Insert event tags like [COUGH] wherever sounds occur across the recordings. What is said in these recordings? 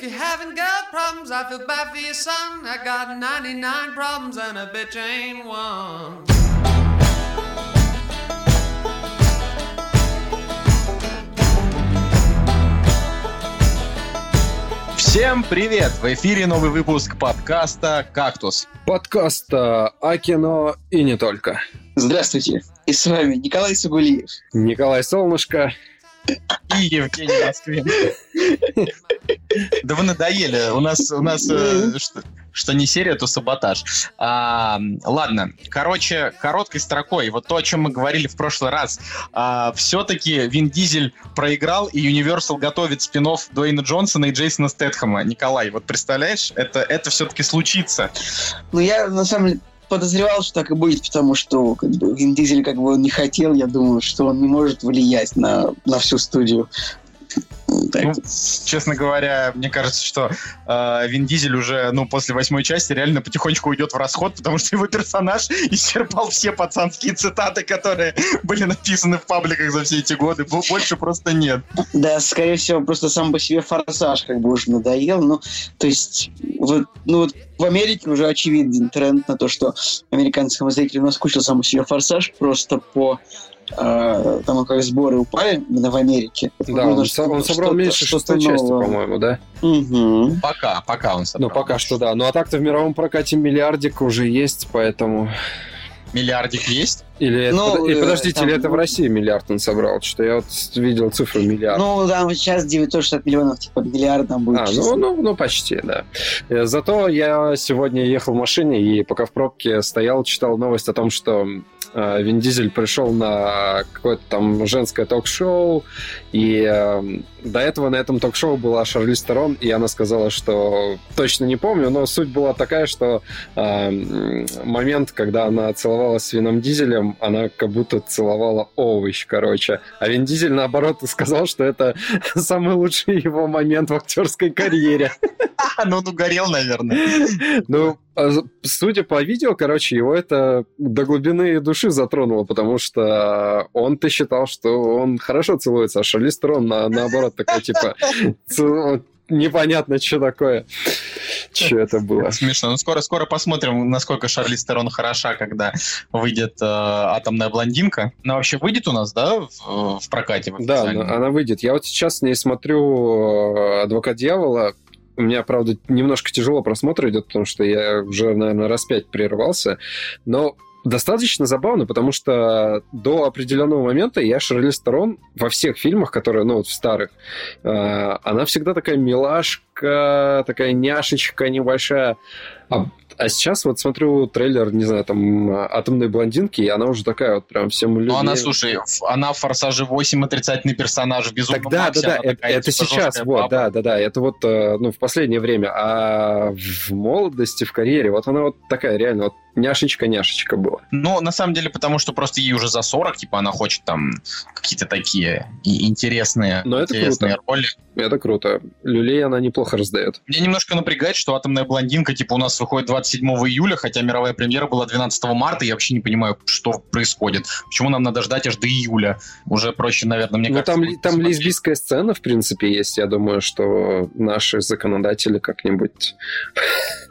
If you haven't got problems, I feel bad for your son. I got 99 problems and a bitch ain't one. Всем привет! В эфире новый выпуск подкаста «Кактус». Подкаста о кино и не только. Здравствуйте, и с вами Николай Сугулиев. Николай Солнышко. И Евгений Москвин. Да вы надоели. У нас, у нас э, что, что не серия, то саботаж. А, ладно, короче, короткой строкой. Вот то, о чем мы говорили в прошлый раз. А, все-таки Вин Дизель проиграл, и Universal готовит спин Дуэйна Джонсона и Джейсона Стэтхэма. Николай, вот представляешь, это, это все-таки случится. Ну, я, на самом деле, подозревал, что так и будет, потому что как бы, Вин Дизель как бы он не хотел, я думаю, что он не может влиять на, на всю студию. Ну, честно говоря, мне кажется, что э, Вин Дизель уже, ну, после восьмой части реально потихонечку уйдет в расход, потому что его персонаж [LAUGHS] исчерпал все пацанские цитаты, которые были написаны в пабликах за все эти годы. Больше просто нет. Да, скорее всего, просто сам по себе форсаж как бы уже надоел. Ну, то есть, вот, ну, вот в Америке уже очевиден тренд на то, что американскому зрителю наскучил сам по себе форсаж просто по э, там как сборы упали в Америке. Да, он, он собрал меньше шестой части, по-моему, да? Угу. Пока, пока он собрал. Ну, пока что да. Ну, а так-то в мировом прокате миллиардик уже есть, поэтому... Миллиардик есть? Или ну, это, и подождите, там, или это в России миллиард он собрал? Что я вот видел цифру миллиард. Ну, там сейчас 960 миллионов, типа миллиардом будет. А, ну, ну, ну, почти, да. Э, зато я сегодня ехал в машине и пока в пробке стоял, читал новость о том, что Э, Вин Дизель пришел на какое-то там женское ток-шоу, и э, до этого на этом ток-шоу была Шарли Стерон, и она сказала, что точно не помню, но суть была такая, что э, момент, когда она целовалась с Вином Дизелем, она как будто целовала овощ, короче. А Вин Дизель, наоборот, сказал, что это [LAUGHS] самый лучший его момент в актерской карьере. [LAUGHS] Ну, ну, горел, наверное. Ну, судя по видео, короче, его это до глубины души затронуло, потому что он-то считал, что он хорошо целуется, а Шарли Стерон, на, наоборот, такой, типа, [LAUGHS] непонятно, что такое. Что это было? Смешно. Ну, скоро, скоро посмотрим, насколько Шарли Стерон хороша, когда выйдет э, «Атомная блондинка». Она вообще выйдет у нас, да, в, в прокате? В да, она выйдет. Я вот сейчас с ней смотрю э, «Адвокат дьявола», у меня, правда, немножко тяжело просмотр идет, потому что я уже, наверное, раз пять прервался. Но достаточно забавно, потому что до определенного момента я Шарли Сторон во всех фильмах, которые, ну, вот в старых, э, она всегда такая милашка, такая няшечка небольшая. А а сейчас вот смотрю трейлер, не знаю, там «Атомной блондинки», и она уже такая вот прям всем любимая. Ну, она, слушай, она в «Форсаже 8» отрицательный персонаж в «Безумном так, да, Максе». Да, да, это, такая, это типа, сейчас, вот, да, да, да, это вот, э, ну, в последнее время. А в молодости, в карьере, вот она вот такая реально вот няшечка-няшечка была. Ну, на самом деле, потому что просто ей уже за 40, типа, она хочет там какие-то такие интересные, Но это интересные круто. роли. Это круто. Люлей она неплохо раздает. Меня немножко напрягает, что «Атомная блондинка», типа, у нас выходит 27 июля, хотя мировая премьера была 12 марта, я вообще не понимаю, что происходит. Почему нам надо ждать аж до июля? Уже проще, наверное, мне ну, кажется. Там, там лесбийская сцена, в принципе, есть. Я думаю, что наши законодатели как-нибудь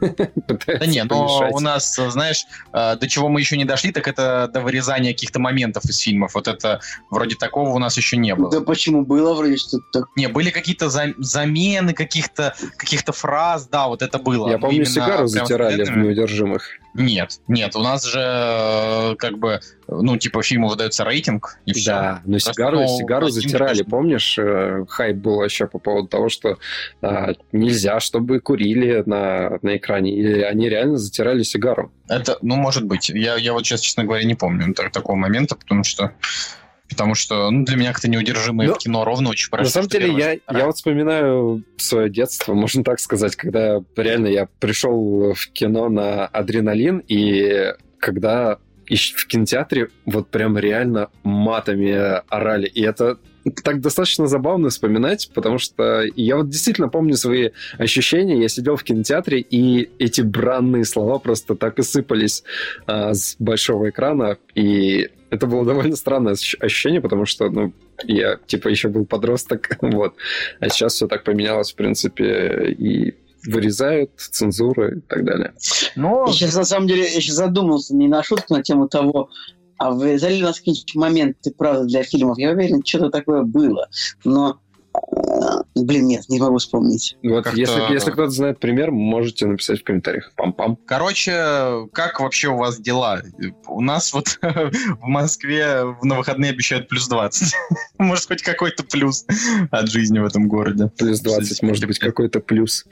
[LAUGHS] Да не, но у нас, знаешь, э, до чего мы еще не дошли, так это до вырезания каких-то моментов из фильмов. Вот это вроде такого у нас еще не было. Да почему было вроде что-то Не, были какие-то замены каких-то каких-то фраз, да, вот это было. Я помню, сигару затирали в неудержимых. Нет, нет, у нас же э, как бы, ну, типа, фильму выдается рейтинг, и все. Да, но сигару, Просто, сигару затирали, тоже... помнишь, э, хайп был вообще по поводу того, что а, нельзя, чтобы курили на, на экране, и они реально затирали сигару. Это, ну, может быть. Я, я вот сейчас, честно говоря, не помню так, такого момента, потому что потому что ну, для меня как-то неудержимое Но, в кино ровно очень хорошо. На самом деле, я, я вот вспоминаю свое детство, можно так сказать, когда реально я пришел в кино на адреналин, и когда в кинотеатре вот прям реально матами орали. И это так достаточно забавно вспоминать, потому что я вот действительно помню свои ощущения. Я сидел в кинотеатре, и эти бранные слова просто так и сыпались а, с большого экрана. И это было довольно странное ощущение, потому что, ну, Я, типа, еще был подросток, [LAUGHS] вот. А сейчас все так поменялось, в принципе, и вырезают, цензура и так далее. Но... Я сейчас, на самом деле, я сейчас задумался не на шутку на тему того, а вырезали ли у нас какие-нибудь моменты, правда, для фильмов? Я уверен, что-то такое было. Но Блин, нет, не могу вспомнить. Вот если, если кто-то знает пример, можете написать в комментариях. Пам-пам. Короче, как вообще у вас дела? У нас вот [LAUGHS] в Москве на выходные обещают плюс 20. [LAUGHS] Может, хоть какой-то плюс от жизни в этом городе. Плюс 20, может быть, какой-то плюс.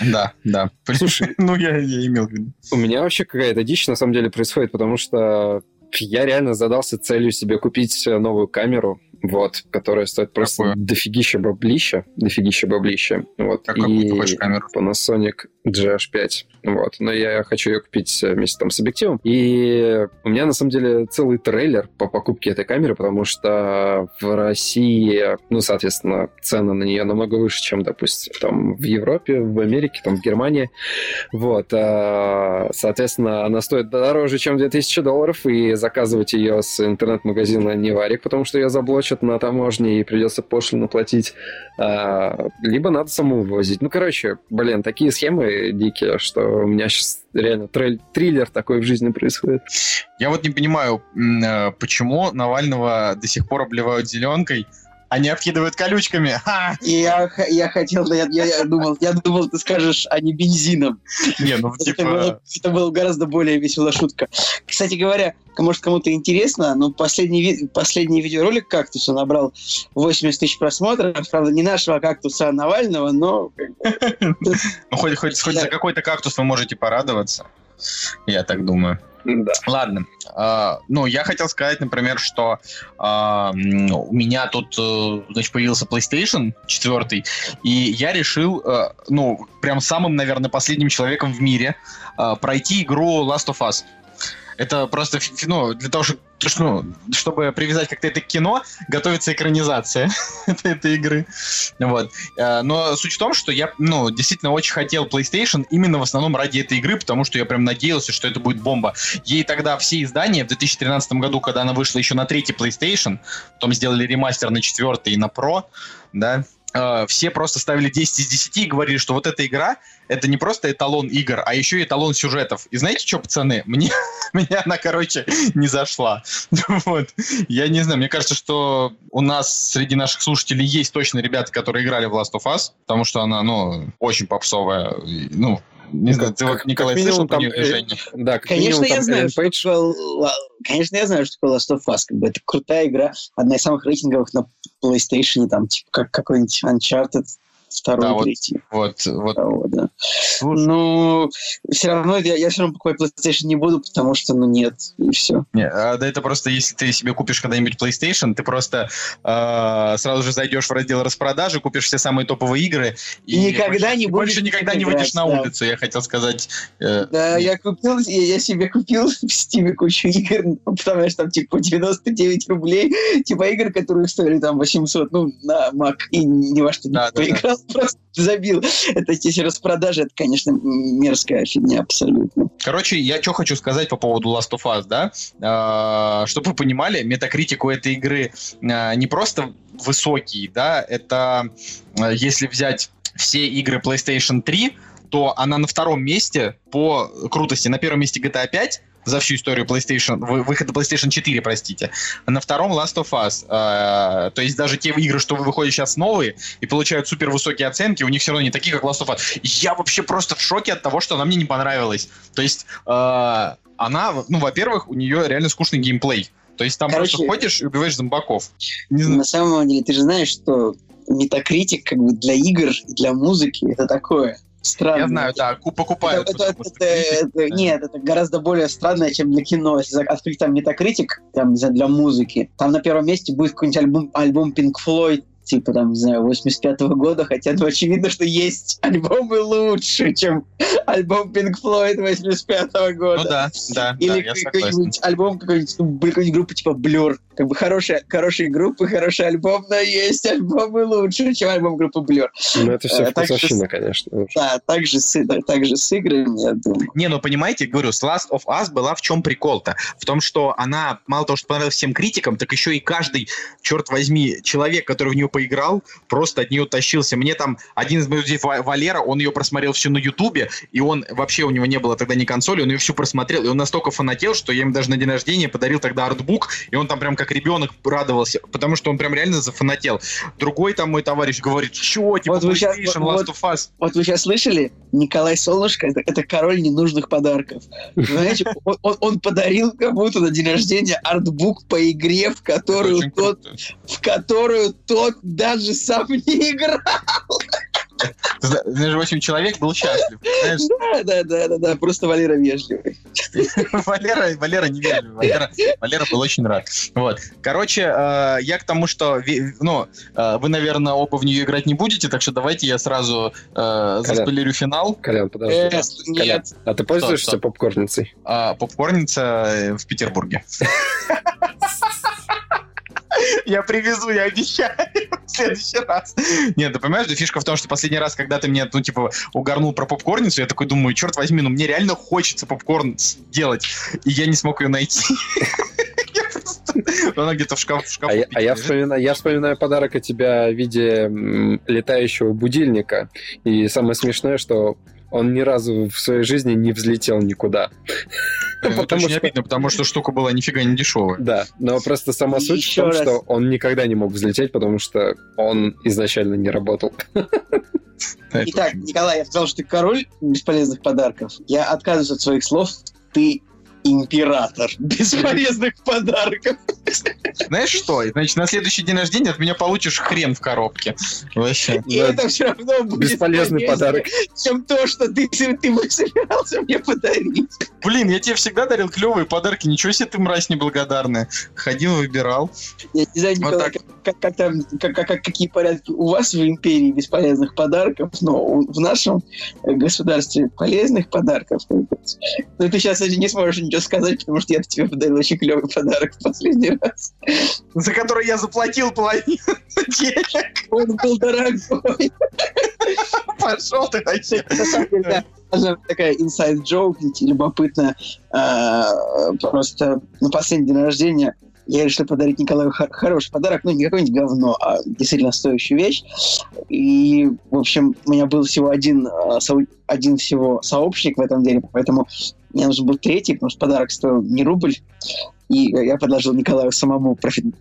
Да, да. Слушай, [LAUGHS] ну я, я имел в виду. У меня вообще какая-то дичь на самом деле происходит, потому что я реально задался целью себе купить новую камеру вот, которая стоит просто Какую? дофигища баблища, дофигища баблища, вот, а и камеру? Panasonic GH5, вот, но я хочу ее купить вместе там с объективом, и у меня на самом деле целый трейлер по покупке этой камеры, потому что в России, ну, соответственно, цены на нее намного выше, чем, допустим, там в Европе, в Америке, там в Германии, вот, а, соответственно, она стоит дороже, чем 2000 долларов, и заказывать ее с интернет-магазина не варик, потому что ее заблочат на таможне и придется пошлину платить, а, либо надо саму вывозить. Ну, короче, блин, такие схемы дикие, что у меня сейчас реально триллер такой в жизни происходит. Я вот не понимаю, э, почему Навального до сих пор обливают зеленкой, они обкидывают колючками. Ха! Я, я хотел, я, я, думал, я думал, ты скажешь, а не бензином. Не, ну типа... Это, было, это была гораздо более веселая шутка. Кстати говоря, может кому-то интересно, но последний, последний видеоролик «Кактуса» набрал 80 тысяч просмотров. Правда, не нашего «Кактуса», а Навального, но... Ну, хоть, хоть, хоть за какой-то «Кактус» вы можете порадоваться. Я так думаю. Да. Ладно. Uh, ну, я хотел сказать, например, что uh, у меня тут, uh, значит, появился PlayStation 4, и я решил, uh, ну, прям самым, наверное, последним человеком в мире uh, пройти игру Last of Us. Это просто, ну, для того, чтобы, ну, чтобы привязать как-то это кино, готовится экранизация [LAUGHS] этой игры. Вот. Э, но суть в том, что я, ну, действительно очень хотел PlayStation именно в основном ради этой игры, потому что я прям надеялся, что это будет бомба. Ей тогда все издания в 2013 году, когда она вышла еще на третий PlayStation, потом сделали ремастер на четвертый и на Pro, да, э, все просто ставили 10 из 10 и говорили, что вот эта игра это не просто эталон игр, а еще и эталон сюжетов. И знаете что, пацаны? Мне, [LAUGHS] мне она, короче, не зашла. [LAUGHS] вот. Я не знаю, мне кажется, что у нас среди наших слушателей есть точно ребята, которые играли в Last of Us, потому что она, ну, очень попсовая. Ну, не знаю, ты вот, Николай, как слышал там, движение? Да, как конечно, минимум, я знаю, что такое, конечно, я знаю, что такое Last of Us. Как бы, это крутая игра, одна из самых рейтинговых на PlayStation, там, типа, как какой-нибудь Uncharted второй, да, третий. Вот, вот. Того, да. Ну, все равно я, я все равно покупать PlayStation не буду, потому что, ну, нет, и все. Не, а, да это просто, если ты себе купишь когда-нибудь PlayStation, ты просто э, сразу же зайдешь в раздел распродажи, купишь все самые топовые игры. И, и никогда больше, не будешь Больше никогда играть, не выйдешь да. на улицу, я хотел сказать. Э, да, я купил, я, я себе купил [LAUGHS] в Steam кучу игр, потому что там, типа, 99 рублей, типа, игр, которые стоили там 800, ну, на Mac, и ни во что не да, поиграл. Да, [LAUGHS] просто забил. Это эти распродажи, это, конечно, мерзкая фигня абсолютно. Короче, я что хочу сказать по поводу Last of Us, да? А, чтобы вы понимали, метакритик у этой игры а, не просто высокий, да, это а, если взять все игры PlayStation 3, то она на втором месте по крутости. На первом месте GTA 5, за всю историю PlayStation, выхода PlayStation 4, простите. На втором Last of Us. Э, то есть даже те игры, что выходят сейчас новые и получают супер высокие оценки, у них все равно не такие, как Last of Us. Я вообще просто в шоке от того, что она мне не понравилась. То есть э, она, ну, во-первых, у нее реально скучный геймплей. То есть там Короче, просто ходишь и убиваешь зомбаков. На самом деле, ты же знаешь, что метакритик как бы для игр и для музыки это такое странно. Я знаю, да, покупают. Это, это, это, это, нет, это гораздо более странное, чем для кино. Если открыть там Метакритик, там, для музыки, там на первом месте будет какой-нибудь альбом, альбом Pink Floyd, типа, там, не знаю, 85-го года, хотя ну, очевидно, что есть [LAUGHS] альбомы лучше, чем альбом Pink Floyd 85 года. Ну да, да, Или да, какой-нибудь альбом какой-нибудь, ну, какой-нибудь группы типа Blur. Как бы хорошие, хорошие группы, хороший альбом, но есть альбомы лучше, чем альбом группы Blur. Ну, это все Э, что вкусовщина, конечно. уже. Да, также с, да, также с играми, я думаю. Не, ну понимаете, говорю, с Last of Us была в чем прикол-то? В том, что она мало того, что понравилась всем критикам, так еще и каждый, черт возьми, человек, который в нее поиграл, просто от нее тащился. Мне там один из моих друзей, Ва- Валера, он ее просмотрел всю на Ютубе, и он вообще, у него не было тогда ни консоли, он ее всю просмотрел, и он настолько фанател, что я ему даже на день рождения подарил тогда артбук, и он там прям как ребенок радовался, потому что он прям реально зафанател. Другой там мой товарищ говорит, чего, типа Вот вы щас- PlayStation, вот- Last of Us. Вот вы сейчас слышали? Николай Солнышко это, это король ненужных подарков. Знаете, [LAUGHS] он, он- он подарил кому-то на день рождения артбук по игре, в которую, Очень тот, круто. в которую тот даже сам не играл. Знаешь, 8 человек был счастлив. Знаешь, Да, да, да, да, да, просто Валера вежливый. [LAUGHS] Валера, Валера не верил. Валера, Валера был очень рад. Вот. Короче, э, я к тому, что ну, э, вы, наверное, оба в нее играть не будете, так что давайте я сразу э, заспойлерю финал. Колян, подожди. Э, Колян, нет, а ты пользуешься что? попкорницей? А, попкорница э, в Петербурге. [LAUGHS] Я привезу, я обещаю, в следующий раз. Нет, ты понимаешь, да фишка в том, что последний раз, когда ты мне, ну, типа, угорнул про попкорницу, я такой думаю, черт возьми, ну, мне реально хочется попкорн делать, и я не смог ее найти. Она где-то в шкаф- в шкафу А я, а я вспоминаю, я вспоминаю подарок от тебя в виде летающего будильника. И самое смешное, что он ни разу в своей жизни не взлетел никуда. Блин, Это потому очень что- обидно, потому что штука была нифига не дешевая. Да, но просто сама суть в том, раз. что он никогда не мог взлететь, потому что он изначально не работал. [LAUGHS] Итак, Николай, я сказал, что ты король бесполезных подарков. Я отказываюсь от своих слов. Ты император [LAUGHS] бесполезных подарков. Знаешь что? Значит, на следующий день рождения от меня получишь хрен в коробке. Вообще. И Да. это все равно будет Бесполезный подарок. чем то, что ты, ты бы собирался мне подарить. Блин, я тебе всегда дарил клевые подарки. Ничего себе ты, мразь неблагодарная. Ходил, выбирал. Я не знаю, Вот Николай, так. как, как- там, как, как- как- какие порядки у вас в империи бесполезных подарков, но в нашем э, государстве полезных подарков. Но ты сейчас не сможешь ничего сказать, потому что я тебе подарил очень клевый подарок в последний раз. За который я заплатил половину денег. Он был дорогой. Пошел ты вообще. На самом деле, да, даже такая inside joke, любопытно. а, Просто на последний день рождения я решил подарить Николаю хор- хороший подарок, ну, не какое-нибудь говно, а действительно стоящую вещь. И, в общем, у меня был всего один, со- один всего сообщник в этом деле, поэтому мне нужен был третий, потому что подарок стоил не рубль. И я предложил Николаю самому профи-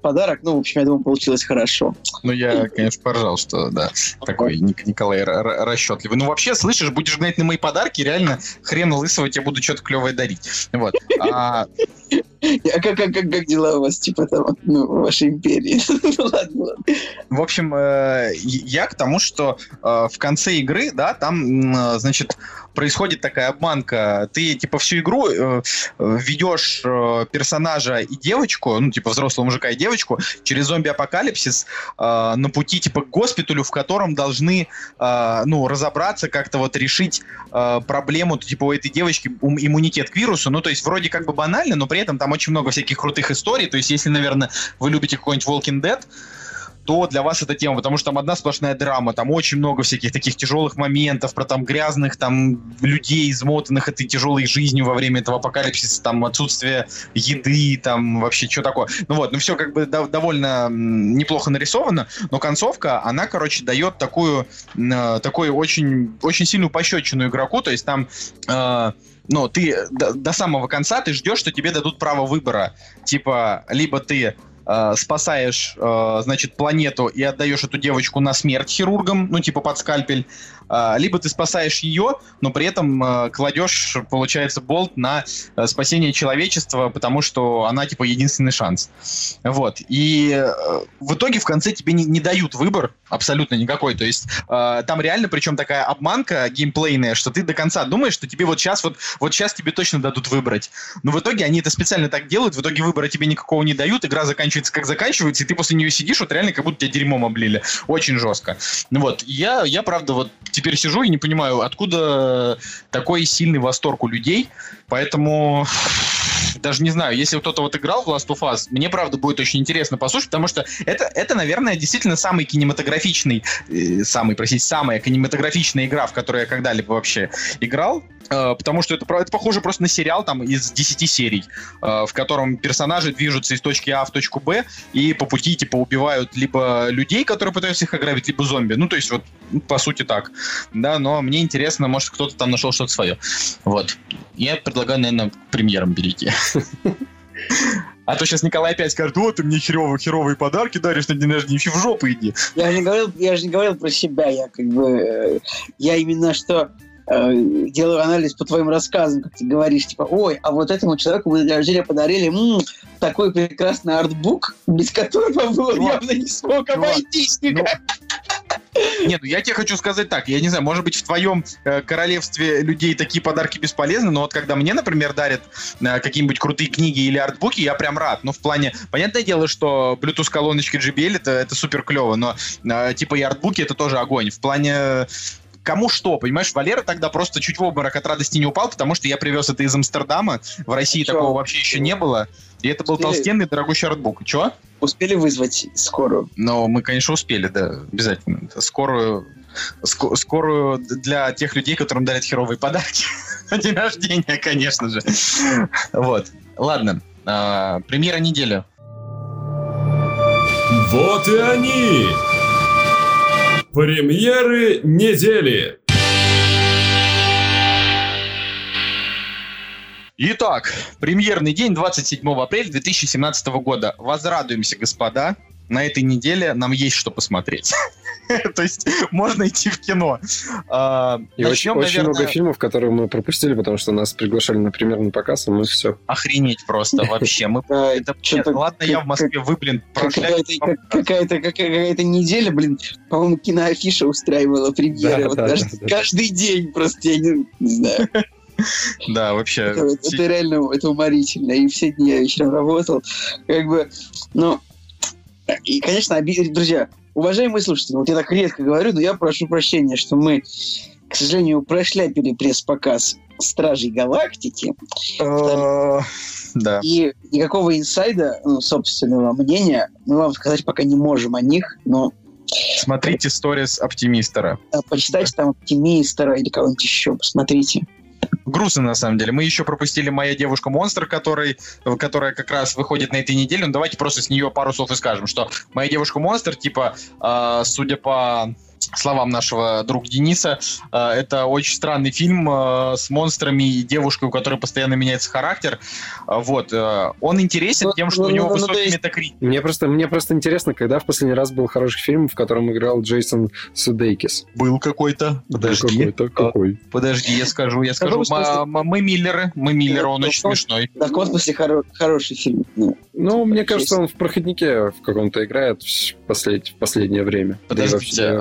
подарок. Ну, в общем, я думаю, получилось хорошо. Ну, я, конечно, поржал, что, да, такой Ник- Николай расчетливый. Ну, вообще, слышишь, будешь гнать на мои подарки, реально, хрен лысого тебе буду что-то клевое дарить. Вот. А, [LAUGHS] А как, как, как, как дела у вас, типа, там, ну, в вашей империи? [LAUGHS] Ну, ладно, ладно. В общем, э, я к тому, что э, в конце игры, да, там, э, значит, происходит такая обманка. Ты, типа, всю игру э, э, ведешь э, персонажа и девочку, ну, типа, взрослого мужика и девочку, через зомби-апокалипсис э, на пути, типа, к госпиталю, в котором должны, э, ну, разобраться, как-то вот решить э, проблему, типа, у этой девочки иммунитет к вирусу. Ну, то есть, вроде как бы банально, но при этом там очень много всяких крутых историй. То есть, если, наверное, вы любите какой-нибудь Walking Dead, то для вас эта тема, потому что там одна сплошная драма, там очень много всяких таких тяжелых моментов, про там грязных там людей, измотанных этой тяжелой жизнью во время этого апокалипсиса, там отсутствие еды, там вообще что такое. Ну вот, ну все как бы дов- довольно неплохо нарисовано, но концовка, она, короче, дает такую, э, такую очень, очень сильную пощечину игроку, то есть там э, ну, ты до, до самого конца ты ждешь, что тебе дадут право выбора. Типа, либо ты э, спасаешь, э, значит, планету и отдаешь эту девочку на смерть хирургам, ну, типа под скальпель, либо ты спасаешь ее, но при этом э, кладешь, получается, болт на э, спасение человечества, потому что она, типа, единственный шанс. Вот. И э, в итоге в конце тебе не, не дают выбор, Абсолютно никакой. То есть э, там реально, причем такая обманка геймплейная, что ты до конца думаешь, что тебе вот сейчас вот, вот сейчас тебе точно дадут выбрать. Но в итоге они это специально так делают, в итоге выбора тебе никакого не дают, игра заканчивается как заканчивается, и ты после нее сидишь, вот реально как будто тебя дерьмом облили. Очень жестко. Ну вот, я, я правда вот теперь сижу и не понимаю, откуда такой сильный восторг у людей, поэтому даже не знаю, если кто-то вот играл в Last of Us, мне правда будет очень интересно послушать, потому что это, это наверное, действительно самый кинематографичный, э, самый, простите, самая кинематографичная игра, в которой я когда-либо вообще играл. Э, потому что это, это похоже просто на сериал там из 10 серий, э, в котором персонажи движутся из точки А в точку Б и по пути типа убивают либо людей, которые пытаются их ограбить, либо зомби. Ну, то есть вот ну, по сути так. Да, но мне интересно, может кто-то там нашел что-то свое. Вот. Я предлагаю, наверное, к премьерам перейти. А то сейчас Николай опять скажет, вот ты мне херовые, херовые подарки даришь на день рождения, в жопу иди. Я же не говорил, я же не говорил про себя, я как бы, э, я именно что Э, делаю анализ по твоим рассказам, как ты говоришь, типа, ой, а вот этому человеку мы для рождения подарили м-м, такой прекрасный артбук, без которого бы он явно не смог обойтись никак. Нет, ну я тебе хочу сказать так, я не знаю, может быть, в твоем э, королевстве людей такие подарки бесполезны, но вот когда мне, например, дарят э, какие-нибудь крутые книги или артбуки, я прям рад. Ну, в плане, понятное дело, что Bluetooth-колоночки JBL это, это супер клево, но э, типа и артбуки это тоже огонь. В плане кому что, понимаешь, Валера тогда просто чуть в обморок от радости не упал, потому что я привез это из Амстердама, в России Чё? такого вообще еще не было, и это был успели... толстенный дорогущий артбук. Чего? Успели вызвать скорую? Ну, мы, конечно, успели, да, обязательно. Скорую, ск- скорую для тех людей, которым дарят херовые подарки. [LAUGHS] День рождения, конечно же. Вот. Ладно. А, премьера недели. Вот и они! Премьеры недели. Итак, премьерный день 27 апреля 2017 года. Возрадуемся, господа на этой неделе нам есть что посмотреть. [LAUGHS] То есть можно идти в кино. А, и очень, очень много фильмов, которые мы пропустили, потому что нас приглашали на премьерный показ, и мы все. Охренеть просто [LAUGHS] вообще. Мы это ладно, я в Москве, вы, блин, Какая-то какая-то неделя, блин, по-моему, киноафиша устраивала премьеры. Каждый день просто, я не знаю. [LAUGHS] Да, вообще. Это, это реально, это уморительно. И все дни я вечером работал. Как бы, ну, и, конечно, оби... друзья, уважаемые слушатели, вот я так редко говорю, но я прошу прощения, что мы, к сожалению, прошляпили пресс-показ Стражей Галактики. А, да. И никакого инсайда, ну, собственного мнения мы вам сказать пока не можем о них, но Смотрите сторис Оптимистера. Почитайте там Оптимистера или кого-нибудь еще, посмотрите грустно, на самом деле. Мы еще пропустили «Моя девушка-монстр», который, которая как раз выходит на этой неделе. Ну, давайте просто с нее пару слов и скажем, что «Моя девушка-монстр», типа, э, судя по словам нашего друга Дениса, э, это очень странный фильм э, с монстрами и девушкой, у которой постоянно меняется характер. Э, вот. Он интересен тем, что ну, у него ну, ну, высокий метакритик. Мне просто, мне просто интересно, когда в последний раз был хороший фильм, в котором играл Джейсон Судейкис? Был какой-то. Подожди. Какой-то? Какой? Подожди, я скажу. Я скажу. Мы Миллеры. Мы Миллеры, он очень смешной. В космосе хороший фильм. Ну, мне кажется, он в проходнике в каком-то играет в последнее время. Подождите,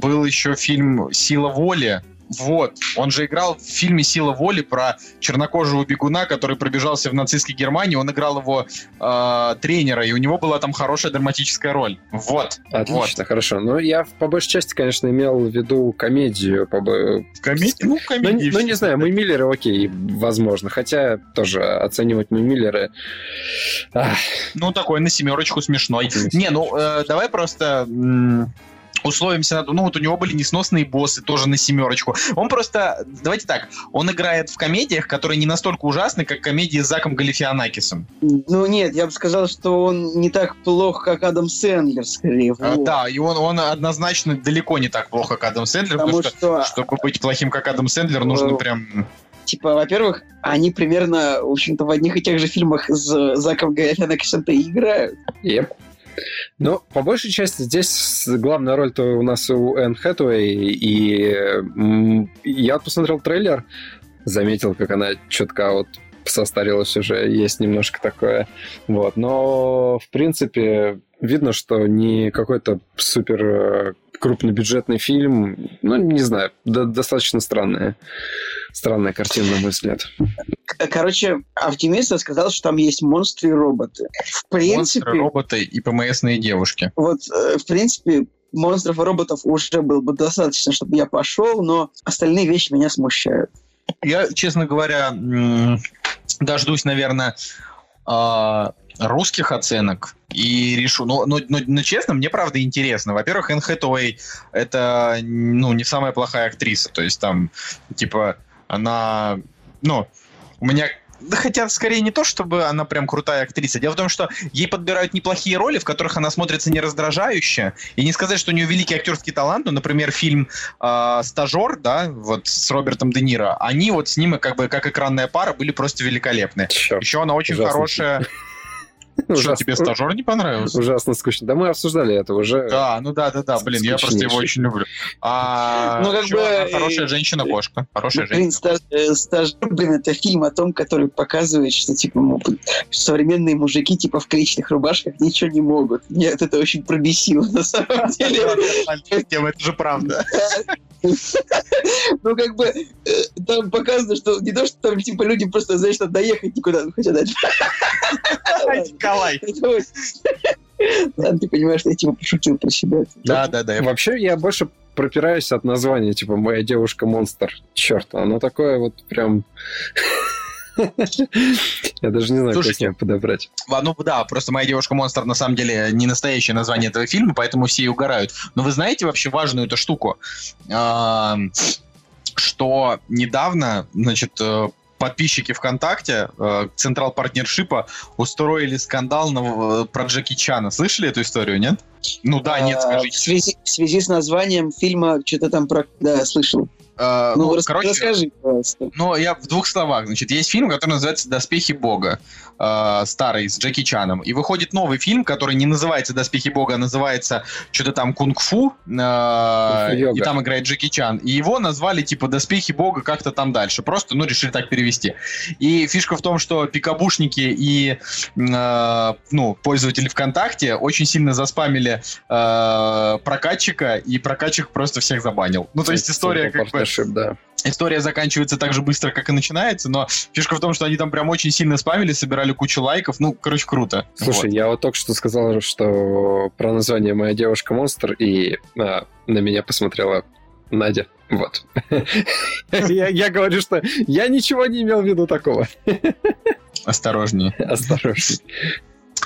был еще фильм «Сила воли», вот, он же играл в фильме «Сила воли» про чернокожего бегуна, который пробежался в нацистской Германии. Он играл его э, тренера, и у него была там хорошая драматическая роль. Вот. Отлично, вот. хорошо. Ну, я по большей части, конечно, имел в виду комедию. По... Комедию? Ну, комедию. Ну, ну, не знаю, мы Миллеры, окей, возможно. Хотя тоже оценивать мы Миллеры... Ну, такой на семерочку смешной. Не, ну, э, давай просто условимся на ну вот у него были несносные боссы, тоже на семерочку. Он просто, давайте так, он играет в комедиях, которые не настолько ужасны, как комедии с Заком Галифианакисом. Ну нет, я бы сказал, что он не так плох, как Адам Сэндлер, скорее. А, да, и он, он однозначно далеко не так плохо, как Адам Сэндлер, потому, потому что, что, чтобы быть плохим, как Адам Сэндлер, нужно прям типа, во-первых, они примерно, в общем-то, в одних и тех же фильмах с Заком Галифианакисом-то и играют. Yep. Ну, по большей части здесь главная роль-то у нас у Энн Хэтуэй, и я посмотрел трейлер, заметил, как она четко вот состарилась уже, есть немножко такое. Вот. Но, в принципе, видно, что не какой-то супер э, крупнобюджетный фильм. Ну, не знаю, до- достаточно странная, странная картина, на мой взгляд. Короче, оптимист сказал, что там есть монстры и роботы. В принципе, Монстры, роботы и ПМСные девушки. вот, э, в принципе, монстров и роботов уже было бы достаточно, чтобы я пошел, но остальные вещи меня смущают. Я, честно говоря, дождусь, наверное, а, русских оценок и решу. Но, но, но, но честно, мне правда интересно. Во-первых, Энн Хэтэуэй это ну, не самая плохая актриса. То есть там, типа, она... Ну, у меня да хотя скорее не то, чтобы она прям крутая актриса. Дело в том, что ей подбирают неплохие роли, в которых она смотрится не раздражающе. И не сказать, что у нее великий актерский талант. Ну, например, фильм э, «Стажер», да, вот с Робертом Де Ниро. Они вот с ним, как бы, как экранная пара, были просто великолепны. Чёрт. Еще она очень Ужасно. хорошая... Что, тебе «Стажер» не понравился? Ужасно скучно. Да мы обсуждали это уже. Да, ну да, да, да, блин, я просто его очень люблю. А, Ну, как бы, она хорошая э, женщина-кошка. Хорошая Ну, блин, женщина. э, стажер, блин, это фильм о том, который показывает, что типа современные мужики типа в клетчатых рубашках ничего не могут. Нет, это очень пробесило на самом [LAUGHS] деле. Тема, Это же правда. [LAUGHS] Ну, как бы, э, там показано, что не то, что там, типа, люди просто, знаешь, надо доехать никуда, ну, хотя дальше. Николай. [LAUGHS] Ладно, ты понимаешь, что я, типа, пошутил про себя. Да, да, да. я Вообще, я больше пропираюсь от названия, типа «Моя девушка-монстр». Черт, оно такое вот прям... [LAUGHS] Я даже не знаю, как Слушайте, его подобрать. Ну да, просто моя девушка монстр на самом деле не настоящее название этого фильма, поэтому все и угорают. Но вы знаете вообще важную эту штуку, что недавно, значит, э, подписчики ВКонтакте э, Централ партнершипа устроили скандал на- про Джеки Чана. Слышали эту историю, нет? Ну да, нет, А, В скажите. связи, в связи с названием фильма что-то там про... Да, слышал. Э, Ну, ну, рас- короче, расскажи, пожалуйста. Ну, я в двух словах. Значит, есть фильм, который называется «Доспехи Бога», э, старый, с Джеки Чаном. И выходит новый фильм, который не называется «Доспехи Бога», а называется что-то там «Кунг-фу», э, и там играет Джеки Чан. И его назвали, типа, «Доспехи Бога» как-то там дальше. Просто, ну, решили так перевести. И фишка в том, что пикабушники и, э, ну, пользователи ВКонтакте очень сильно заспамили э, прокатчика, и прокатчик просто всех забанил. Ну, то есть история как бы... Партнершип, да. История заканчивается так же быстро, как и начинается, но фишка в том, что они там прям очень сильно спамили, собирали кучу лайков. Ну, короче, круто. Слушай, Вот. я вот только что сказал, что про название «Моя девушка-монстр», и а, на меня посмотрела Надя. Вот. [LAUGHS] Я говорю, что я ничего не имел в виду такого. Осторожнее. Осторожно.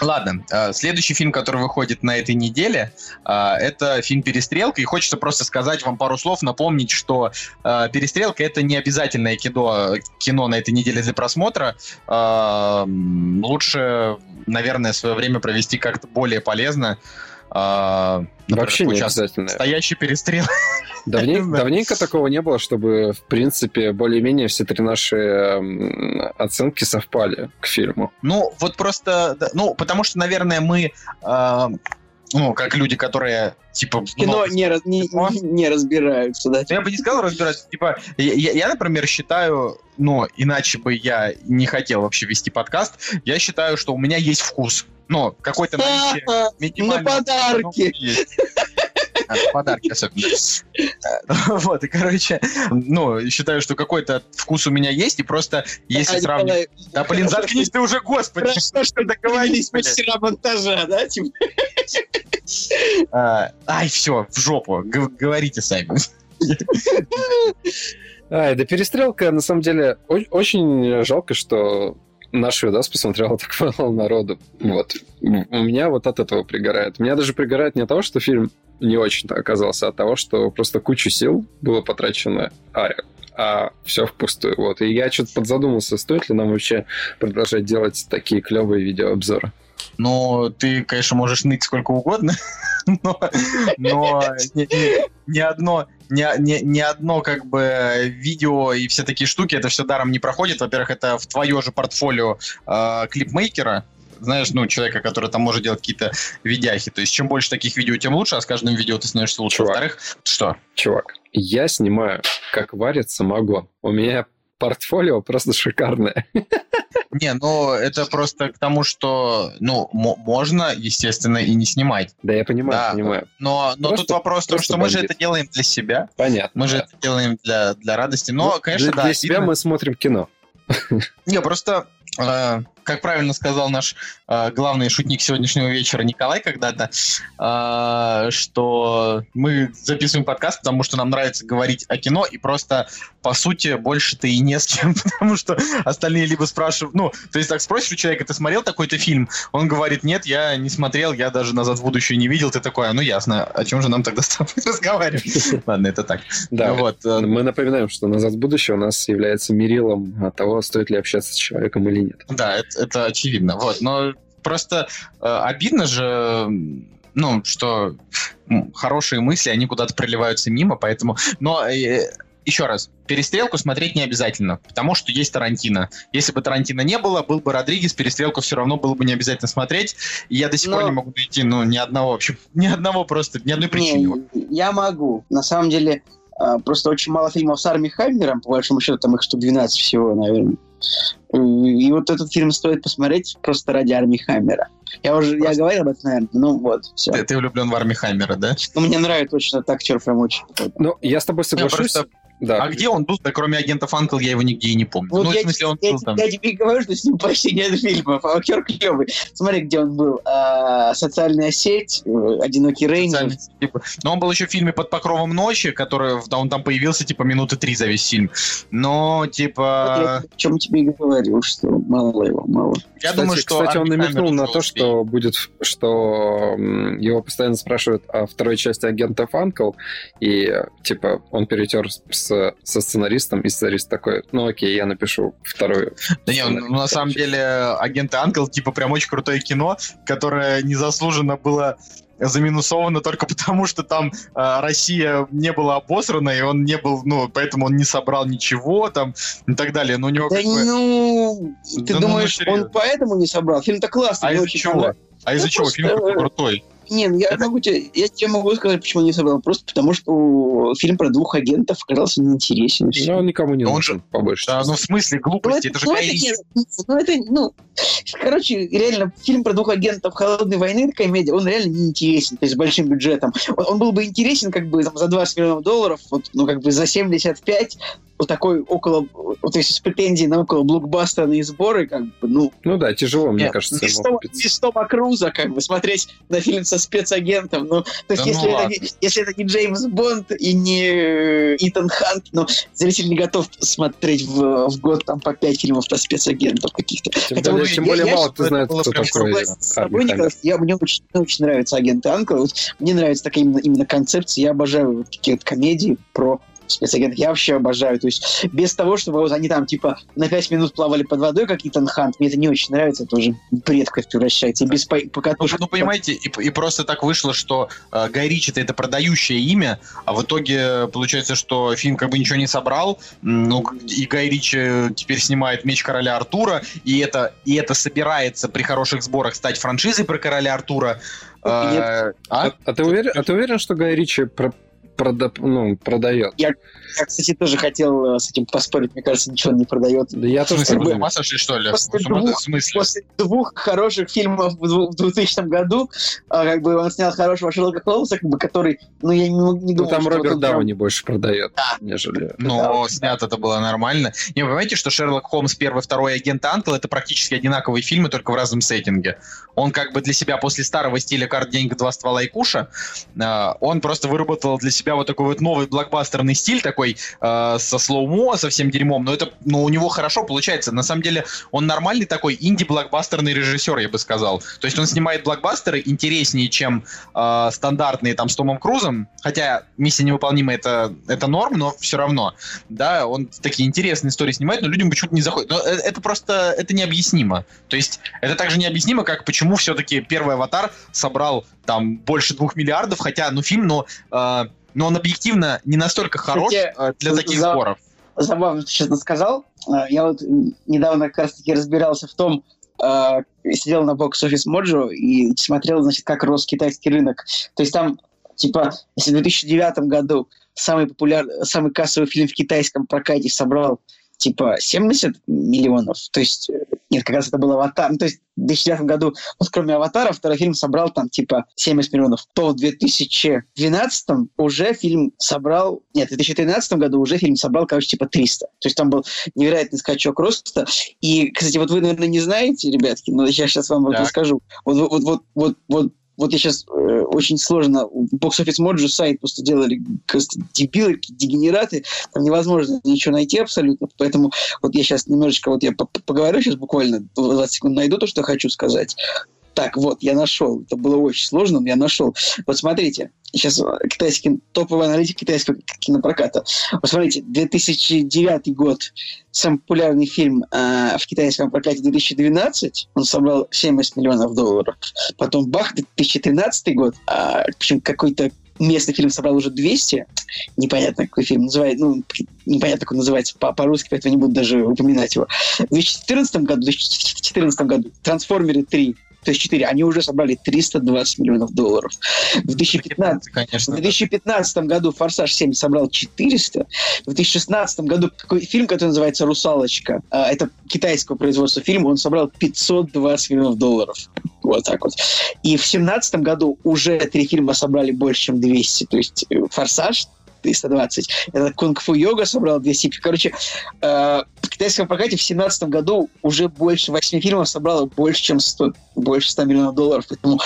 Ладно, э, следующий фильм, который выходит на этой неделе, э, это фильм «Перестрелка». И хочется просто сказать вам пару слов, напомнить, что э, «Перестрелка» — это не обязательное кино, кино на этой неделе для просмотра. Лучше, наверное, свое время провести как-то более полезно. Э, например, Вообще не обязательно. Настоящий перестрел. [LAUGHS] Давней- Не знаю. давненько такого не было, чтобы, в принципе, более-менее все три наши м, оценки совпали к фильму. Ну, вот просто, ну, потому что, наверное, мы, э, ну, как люди, которые, типа... В кино много не, раз- не, не- не разбираются, да? Ну, Я бы не сказал разбираться. Типа, я, я- я, например, считаю, ну, иначе бы я не хотел вообще вести подкаст. Я считаю, что у меня есть вкус. Ну, какой-то наличие На подарки! есть. А, Подарки особенно. [LAUGHS] Вот, и, короче, ну, считаю, что какой-то вкус у меня есть, и просто если сравнивать... Да, блин, заткнись ты уже, господи! Хорошо, что договорились блядь. мастера монтажа, да? Типа, А, Ай, все, в жопу, говорите сами. А, да перестрелка, на самом деле, очень жалко, что наш видос посмотрело [LAUGHS] так мало народу. Вот. У меня вот от этого пригорает. Меня даже пригорает не от того, что фильм не очень-то оказался, а от того, что просто кучу сил было потрачено, а, а все впустую. Вот. И я что-то подзадумался, стоит ли нам вообще продолжать делать такие клевые видеообзоры. Ну, ты, конечно, можешь ныть сколько угодно, [LAUGHS] но, но ни, ни- ни одно, ни, ни- ни одно как бы видео и все такие штуки, это все даром не проходит. Во-первых, это в твое же портфолио э, клипмейкера, знаешь, ну, человека, который там может делать какие-то видяхи. То есть, чем больше таких видео, тем лучше, а с каждым видео ты становишься лучше. Чувак. Во-вторых, что? Чувак, я снимаю, как варит самогон. У меня портфолио просто шикарное. Не, ну это просто к тому, что, ну, мо- можно, естественно, и не снимать. Да, я понимаю, Да. понимаю. Но, но Просто- тут вопрос в том, что мы же бандит. это делаем для себя. Понятно. Мы же да. это делаем для, для радости. Но, Ну, конечно, для, да. для себя обидно. мы смотрим кино. Не, просто, как правильно сказал наш э, главный шутник сегодняшнего вечера Николай когда-то, э, что мы записываем подкаст, потому что нам нравится говорить о кино, и просто, по сути, больше-то и не с кем, [LAUGHS] потому что остальные либо спрашивают, ну, то есть так спросишь у человека, ты смотрел такой-то фильм? Он говорит, нет, я не смотрел, я даже «Назад в будущее» не видел, ты такой, «А, ну ясно, о чем же нам тогда с тобой [LAUGHS] разговаривать? [LAUGHS] Ладно, это так. Да, вот, э, мы напоминаем, что «Назад в будущее» у нас является мерилом того, стоит ли общаться с человеком или нет. Да, это, это очевидно. Вот, но просто э, обидно же, ну, что хорошие мысли, они куда-то проливаются мимо, поэтому... Но э, еще раз, перестрелку смотреть не обязательно, потому что есть Тарантино. Если бы Тарантино не было, был бы Родригес, перестрелку все равно было бы не обязательно смотреть. И я до сих пор Но- не могу найти, ну, ни одного вообще, [LAUGHS] ни одного просто, ни одной причины. Не, я могу. На самом деле, а, просто очень мало фильмов с Арми Хаммером, по большому счету, там их штук 12 всего, наверное. И вот этот фильм стоит посмотреть просто ради Арми Хаммера. Я уже я Просто- говорил об этом, наверное. Ну вот, все. Ты, ты влюблен в Арми Хаммера, да? Ну, мне нравится очень этот актер, прям очень. Ну, я с тобой Не, соглашусь. просто- Да. А где он был? Да кроме агентов Анкл я его нигде и не помню. Вот ну, в я, смысле, он я- был там. я тебе говорю, что с ним почти нет фильмов, а актер клевый. Смотри, где он был. А, социальная сеть, э, одинокий рейнджер. Типа. Но он был еще в фильме «Под покровом ночи», который да, он там появился типа минуты три за весь фильм. Но Вот типа я о чем тебе и говорил, что мало его, мало. я кстати, думаю, что кстати, он намекнул на то, успеет. что будет, что его постоянно спрашивают о второй части агентов Анкл, и типа он перетер с, со сценаристом, и сценарист такой, ну окей, я напишу вторую. Да не, ну, на самом деле агенты Анкл типа прям очень крутое кино, которое незаслуженно было заминусовано только [LAUGHS] потому, что там э, Россия не была обосрана, и он не был, ну, поэтому он не собрал ничего там и так далее. Но у него Да как бы... ну, ты Да ну, думаешь, ну, серьезно. он поэтому не собрал? Фильм-то классный, А из-за чего? А из-за Ну, чего? Фильм просто, э, крутой. Не, ну я, могу тебе, я тебе могу сказать, почему не собрал. Просто потому, что фильм про двух агентов оказался неинтересен. Но он никому не нужен, по большей Да, ну в смысле Ну, глупости, это же ну, это, Ричи. нет, ну, это, ну, короче, реально, фильм про двух агентов холодной войны, это комедия, он реально неинтересен, то есть с большим бюджетом. Он, он был бы интересен, как бы, там, за 20 миллионов долларов, вот, ну, как бы за 75, вот такой около, вот, есть с претензией на около блокбастерные сборы, как бы, ну, Ну да, тяжело, мне Нет, кажется, без Тома, без Тома Круза, как бы, смотреть на фильм со спецагентом. Ну, то есть, Да если, ну это ладно. не, если это не Джеймс Бонд и не э, Итан Хант, ну, зритель не готов смотреть в, в год там по пять фильмов про спецагентов каких-то. Тем Хотя более, тем я- более я мало это знаешь, было кто такой Согласен с тобой, Арми Хаммер. Николай. Я, мне очень, мне очень нравятся агенты Анкл. Вот мне нравится такая именно, именно концепция. Я обожаю вот такие вот комедии про спецагентов. Я вообще обожаю. То есть без того, чтобы вот они там типа на пять минут плавали под водой, как Итан Хант, мне это не очень нравится. Это уже бред как превращается. И без по- Ну, покатушек. ну, понимаете, и, и просто так вышло, что э, Гай Ричи это продающее имя, а в итоге получается, что фильм как бы ничего не собрал, ну, и Гай Ричи теперь снимает «Меч короля Артура», и это, и это собирается при хороших сборах стать франшизой про короля Артура. Э, а? А, а ты уверен, а ты уверен, что Гай Ричи про- прода- ну, продает? Я, кстати, тоже хотел э, с этим поспорить. Мне кажется, ничего не продает. Да я тоже с ума сошли, что ли? После двух- смысле? После двух хороших фильмов в дву- в 2000 году, а, как бы он снял хорошего Шерлока Холмса, как бы, который, ну, я не, не Ну, думал, там что Роберт Дауни больше продает, нежели... Но Да. снято это было нормально. Не, вы понимаете, что Шерлок Холмс первый, второй агент Анкл это практически одинаковые фильмы, только в разном сеттинге. Он как бы для себя после старого стиля карт деньги два ствола и куша, э, он просто выработал для себя вот такой вот новый блокбастерный стиль такой э, со слоумо, со всем дерьмом. Но это, ну, у него хорошо получается. На самом деле он нормальный такой инди-блокбастерный режиссер, я бы сказал. То есть он снимает блокбастеры интереснее, чем э, стандартные там с Томом Крузом. Хотя миссия невыполнима это, это норм, но все равно. Да, он такие интересные истории снимает, но людям почему-то не заходит. Но э, это просто это необъяснимо. То есть это также необъяснимо, как почему все-таки первый аватар собрал там больше двух миллиардов, хотя, ну, фильм, но, э, но он объективно не настолько хорош Кстати, э, для таких за- сборов. забавно, ты честно сказал. А, Я вот недавно как раз-таки разбирался в том, а, сидел на бокс офис Моджо и смотрел, значит, как рос китайский рынок. То есть там, типа, если в 2009 году самый популярный, самый кассовый фильм в китайском прокате собрал типа 70 миллионов. То есть, э, нет, как раз это был «Аватар». Ну, то есть в 2009 году, вот кроме «Аватара», второй фильм собрал там типа 70 миллионов. То в 2012 уже фильм собрал... Нет, в 2013 году уже фильм собрал, короче, типа 300. То есть там был невероятный скачок роста. И, кстати, вот вы, наверное, не знаете, ребятки, но я сейчас вам вот Так. расскажу. Вот, вот, вот, вот, вот вот я сейчас э, очень сложно. Box Office Mojo сайт просто делали просто дебилы, дегенераты. Там невозможно ничего найти абсолютно. Поэтому вот я сейчас немножечко вот я по- по- поговорю сейчас буквально 20 секунд найду то, что хочу сказать. Так, вот, я нашел. Это было очень сложно, но я нашел. Вот смотрите, сейчас э, китайский топовый аналитик китайского кинопроката. Вот смотрите, 2009 год, самый популярный фильм э, в китайском прокате 2012, он собрал 70 миллионов долларов. Потом бах, 2013 год, а, причем какой-то местный фильм собрал уже 200, непонятно какой фильм называется, ну, непонятно как он называется по- по-русски, поэтому не буду даже упоминать его. В 2014 году, в 2014 году «Трансформеры 3», то есть 4, они уже собрали 320 миллионов долларов. В 2015 в Конечно. 2015 году «Форсаж 7» собрал 400. В 2016 году такой фильм, который называется «Русалочка». а, Это китайского производства фильм. Он собрал 520 миллионов долларов. Вот так вот. И в 2017 году уже три фильма собрали больше, чем 200. То есть «Форсаж» 320. Это «Кунг-фу йога» собрал 200. Короче, э, китайском прокате в 2017 году уже больше 8 фильмов собрало больше, чем 100, больше 100 миллионов долларов. Поэтому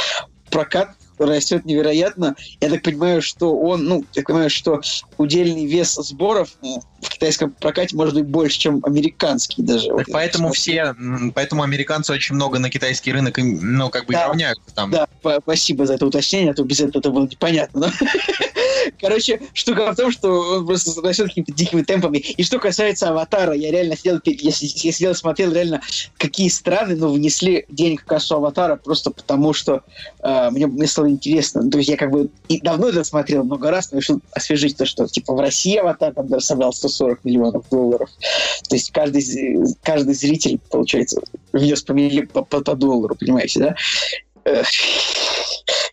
прокат растет невероятно. Я так понимаю, что он, ну, я понимаю, что удельный вес сборов м, в китайском прокате может быть больше, чем американский даже. Так Вот поэтому все, поэтому американцы очень много на китайский рынок, ну, как бы Да. равняются там. Да, спасибо за это уточнение, а то без этого это было непонятно. [LAUGHS] Короче, штука в том, что он просто растет какими-то дикими темпами. И что касается «Аватара», я реально сидел, я, я сидел смотрел реально, какие страны ну, внесли денег в кассу «Аватара» просто потому, что э, мне, мне стало интересно. Ну, То есть я как бы и давно это смотрел много раз, но решил освежить то, что типа в России «Аватар» там даже собрал 140 миллионов долларов. То есть каждый, каждый зритель, получается, внес по, по, по- по доллару, понимаете, да?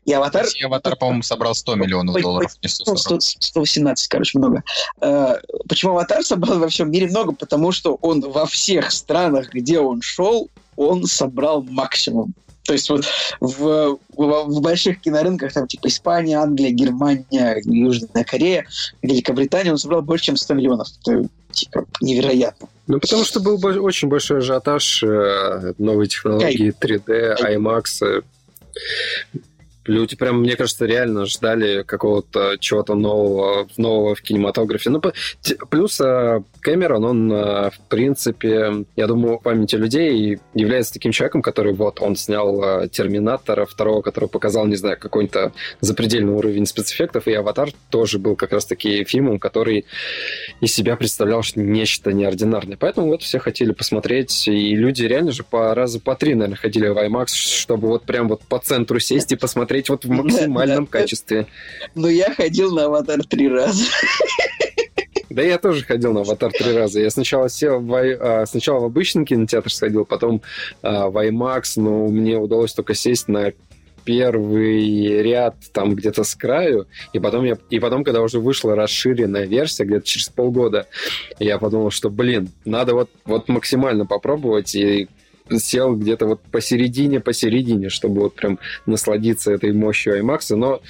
И «Аватар» Россия аватар, по-моему, собрал 100 миллионов долларов, не Ну, 140. 100 118, короче, много. Э, Почему «Аватар» собрал во всем мире много? Потому что он во всех странах, где он шел, он собрал максимум. То есть вот в, в- в больших кинорынках, там типа Испания, Англия, Германия, Южная Корея, Великобритания, он собрал больше, чем 100 миллионов. Это типа невероятно. Ну, потому что был очень большой ажиотаж, э, новые технологии, 3D, IMAX. Люди прям, мне кажется, реально ждали какого-то чего-то нового, нового в кинематографе. Ну, плюс э, Кэмерон, он, э, в принципе, я думаю, в памяти людей является таким человеком, который вот, он снял э, Терминатора второго, который показал, не знаю, какой-то запредельный уровень спецэффектов, и Аватар тоже был как раз-таки фильмом, который из себя представлял что нечто неординарное. Поэтому вот все хотели посмотреть, и люди реально же по раза по три, наверное, ходили в IMAX, чтобы вот прям вот по центру сесть и посмотреть вот в максимальном качестве. Но я ходил на «Аватар» три раза. Да я тоже ходил на «Аватар» три раза. Я сначала сел в, а, сначала в обычный кинотеатр сходил, потом а, в IMAX, но мне удалось только сесть на первый ряд там где-то с краю, и потом, я, и потом, когда уже вышла расширенная версия, где-то через полгода, я подумал, что, блин, надо вот, вот максимально попробовать, и сел где-то вот посередине, посередине, чтобы вот прям насладиться этой мощью IMAX, но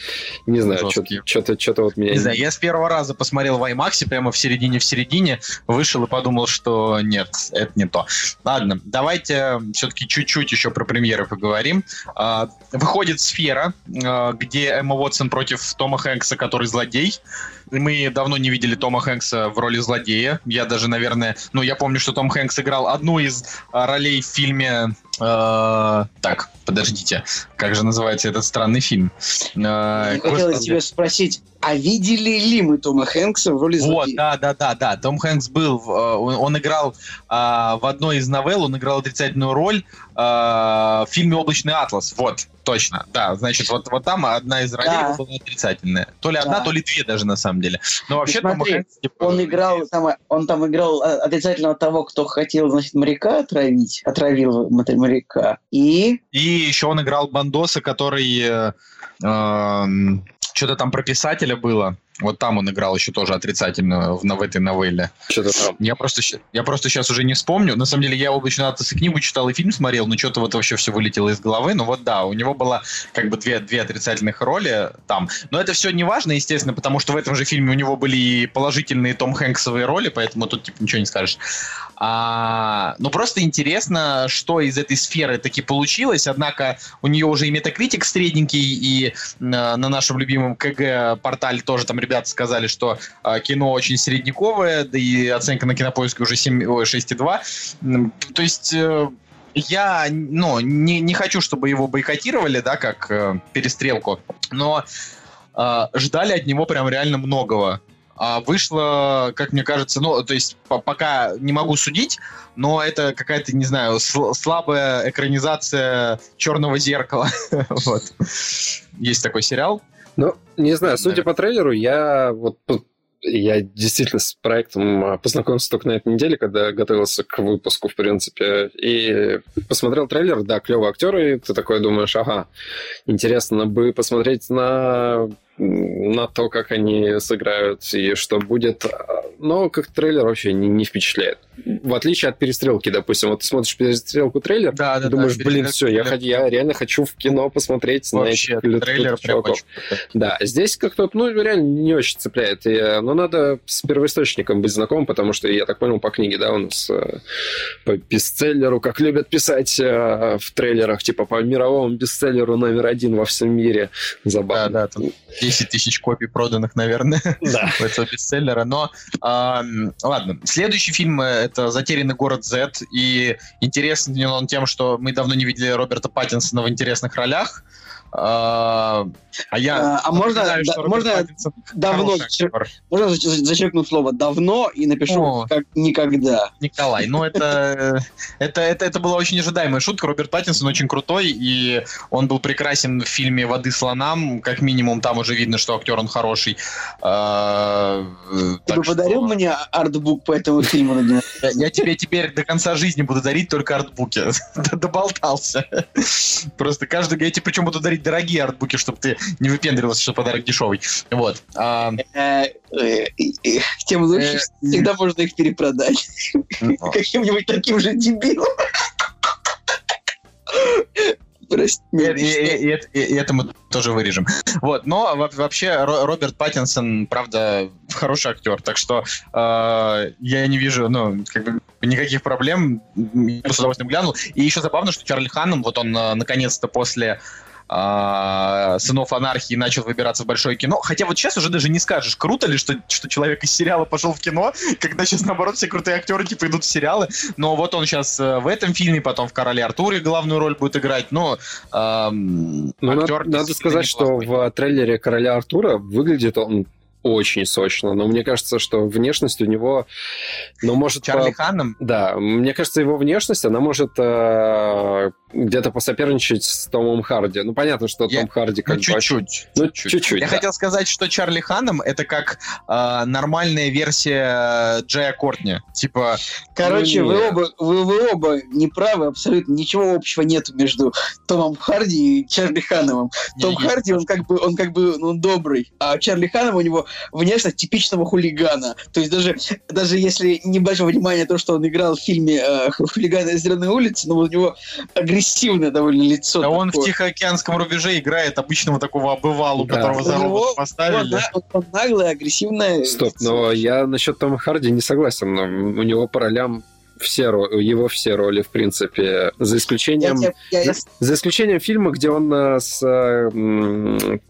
не знаю, что-то что вот меня... Не знаю, я с первого раза посмотрел в IMAX, прямо в середине, в середине, вышел и подумал, что нет, это не то. Ладно, давайте все-таки чуть-чуть еще про премьеры поговорим. А, Выходит «Сфера», а, где Эмма Уотсон против Тома Хэнкса, который злодей. Мы давно не видели Тома Хэнкса в роли злодея. Я даже, наверное... Ну, я помню, что Том Хэнкс играл одну из а, ролей в фильме... а, так, подождите. Как же называется этот странный фильм? А, Я хотел господи. тебя спросить, а видели ли мы Тома Хэнкса в роли Вот, злодея? да, да, да, да. Том Хэнкс был, э, он, он играл а, в одной из новелл, он играл отрицательную роль а, в фильме «Облачный атлас». Вот, точно, да. Значит, вот, вот там одна из ролей Да. была отрицательная. То ли одна, Да. то ли две даже на самом деле. Но вообще Том Хэнкс, типа, Он играл, там, он там играл э, отрицательного того, кто хотел, значит, моряка отравить, отравил мотор- моряка. И И еще он играл Бандоса, который... что-то там про писателя было. Вот там он играл еще тоже отрицательно в, в этой новелле. Что-то там. Я просто, я просто сейчас уже не вспомню. На самом деле, я облачно Атос и книгу читал, и фильм смотрел, но что-то вот вообще все вылетело из головы. Ну вот да, у него было как бы две, две отрицательных роли там. Но это все не важно, естественно, потому что в этом же фильме у него были и положительные Том Хэнксовые роли, поэтому тут типа ничего не скажешь. А, ну просто интересно, что из этой сферы таки получилось. Однако у нее уже и метакритик средненький, и на, на нашем любимом КГ портале тоже там ребята сказали, что а, кино очень средневековое, да и оценка на кинопоиске уже 7, ой, 6,2. М, То есть э, я ну, не, не хочу, чтобы его бойкотировали, да, как э, перестрелку, но э, ждали от него прям реально многого. А вышло, как мне кажется, ну, то есть по- пока не могу судить, но это какая-то, не знаю, сл- слабая экранизация черного зеркала. [LAUGHS] Вот. Есть такой сериал. Ну, не знаю, судя по трейлеру, я вот ну, я действительно с проектом а, познакомился только на этой неделе, когда готовился к выпуску, в принципе, и посмотрел трейлер, да, клевые актеры, ты такой думаешь, ага, интересно бы посмотреть на на то, как они сыграют и что будет. Но как трейлер вообще не, не впечатляет. В отличие от перестрелки, допустим. Вот ты смотришь перестрелку трейлер, Да, да, думаешь, да, блин, все, я, я реально хочу в кино посмотреть Вообще, на этих лютых трейлер чуваков. Да, здесь как-то, ну, реально не очень цепляет. И, э, но надо с первоисточником быть знаком, потому что, я так понял, по книге, да, у нас э, по бестселлеру, как любят писать э, в трейлерах, типа по мировому бестселлеру номер один во всем мире. Да, Забавно. да, там 10 тысяч копий проданных, наверное, Да. [LAUGHS] у этого бестселлера. Но ам, ладно, следующий фильм э, это «Затерянный город Z», и интересен он тем, что мы давно не видели Роберта Паттинсона в интересных ролях. А а я... А, а можно- знаю, да, можно Давно, зачер- можно зач- зачеркнуть слово «давно» и напишу О. как «никогда». Николай. Ну, это, это, это, это была очень ожидаемая шутка. Роберт Паттинсон очень крутой, и он был прекрасен в фильме «Воды слонам». Как минимум, там уже видно, что актер он хороший. А, Ты бы что подарил мне артбук по этому фильму я тебе теперь до конца жизни буду дарить только артбуки. [LAUGHS] Доболтался. Просто каждый... Я тебе причем буду дарить дорогие артбуки, чтобы ты не выпендривался, что подарок дешевый. Вот. А, Э, э, э, Тем лучше, всегда можно их перепродать. [LAUGHS] Каким-нибудь таким же дебилом. Прости. И, и- и- и это- мы тоже вырежем. Вот, но во- вообще Ро- Роберт Паттинсон, правда, хороший актер, так что э, я не вижу, ну, как бы никаких проблем. Я с удовольствием глянул. И еще забавно, что Чарли Ханном, вот он наконец-то после э, «Сынов анархии» начал выбираться в большое кино. Хотя вот сейчас уже даже не скажешь, круто ли, что, что человек из сериала пошел в кино, когда сейчас, наоборот, все крутые актеры типа идут в сериалы. Но вот он сейчас э, в этом фильме, потом в «Короле Артуре» главную роль будет играть. Но эм, Ну, надо, актер надо действительно сказать, что в трейлере Короля Артура выглядит он очень сочно, но мне кажется, что внешность у него, ну, может... Чарли по- Ханном Да, мне кажется, его внешность, она может э, где-то посоперничать с Томом Харди. Ну, понятно, что Я- Том Харди ну, как бы... чуть-чуть. Ну, чуть-чуть, Я да. хотел сказать, что Чарли Ханном это как э, нормальная версия Джея Кортни. Типа, Короче, Ну, вы оба, вы, вы оба неправы, абсолютно ничего общего нет между Томом Харди и Чарли Хановым. Том есть Харди, он как бы, он как бы, ну, он добрый, а Чарли Ханов у него внешность типичного хулигана. То есть даже, даже если не большое внимание то, что он играл в фильме э, «Хулиганы из Зеленой улицы», но у него агрессивное довольно лицо. да он в такое. Тихоокеанском рубеже играет обычного такого обывалу, Да. которого за робот Он, поставили. он наглое, агрессивное. Стоп, лицо. но я насчет Тома Харди не согласен. но У него по ролям все его все роли, в принципе, за Я исключением... тебе- я- я- За исключением фильма, где он э, с э,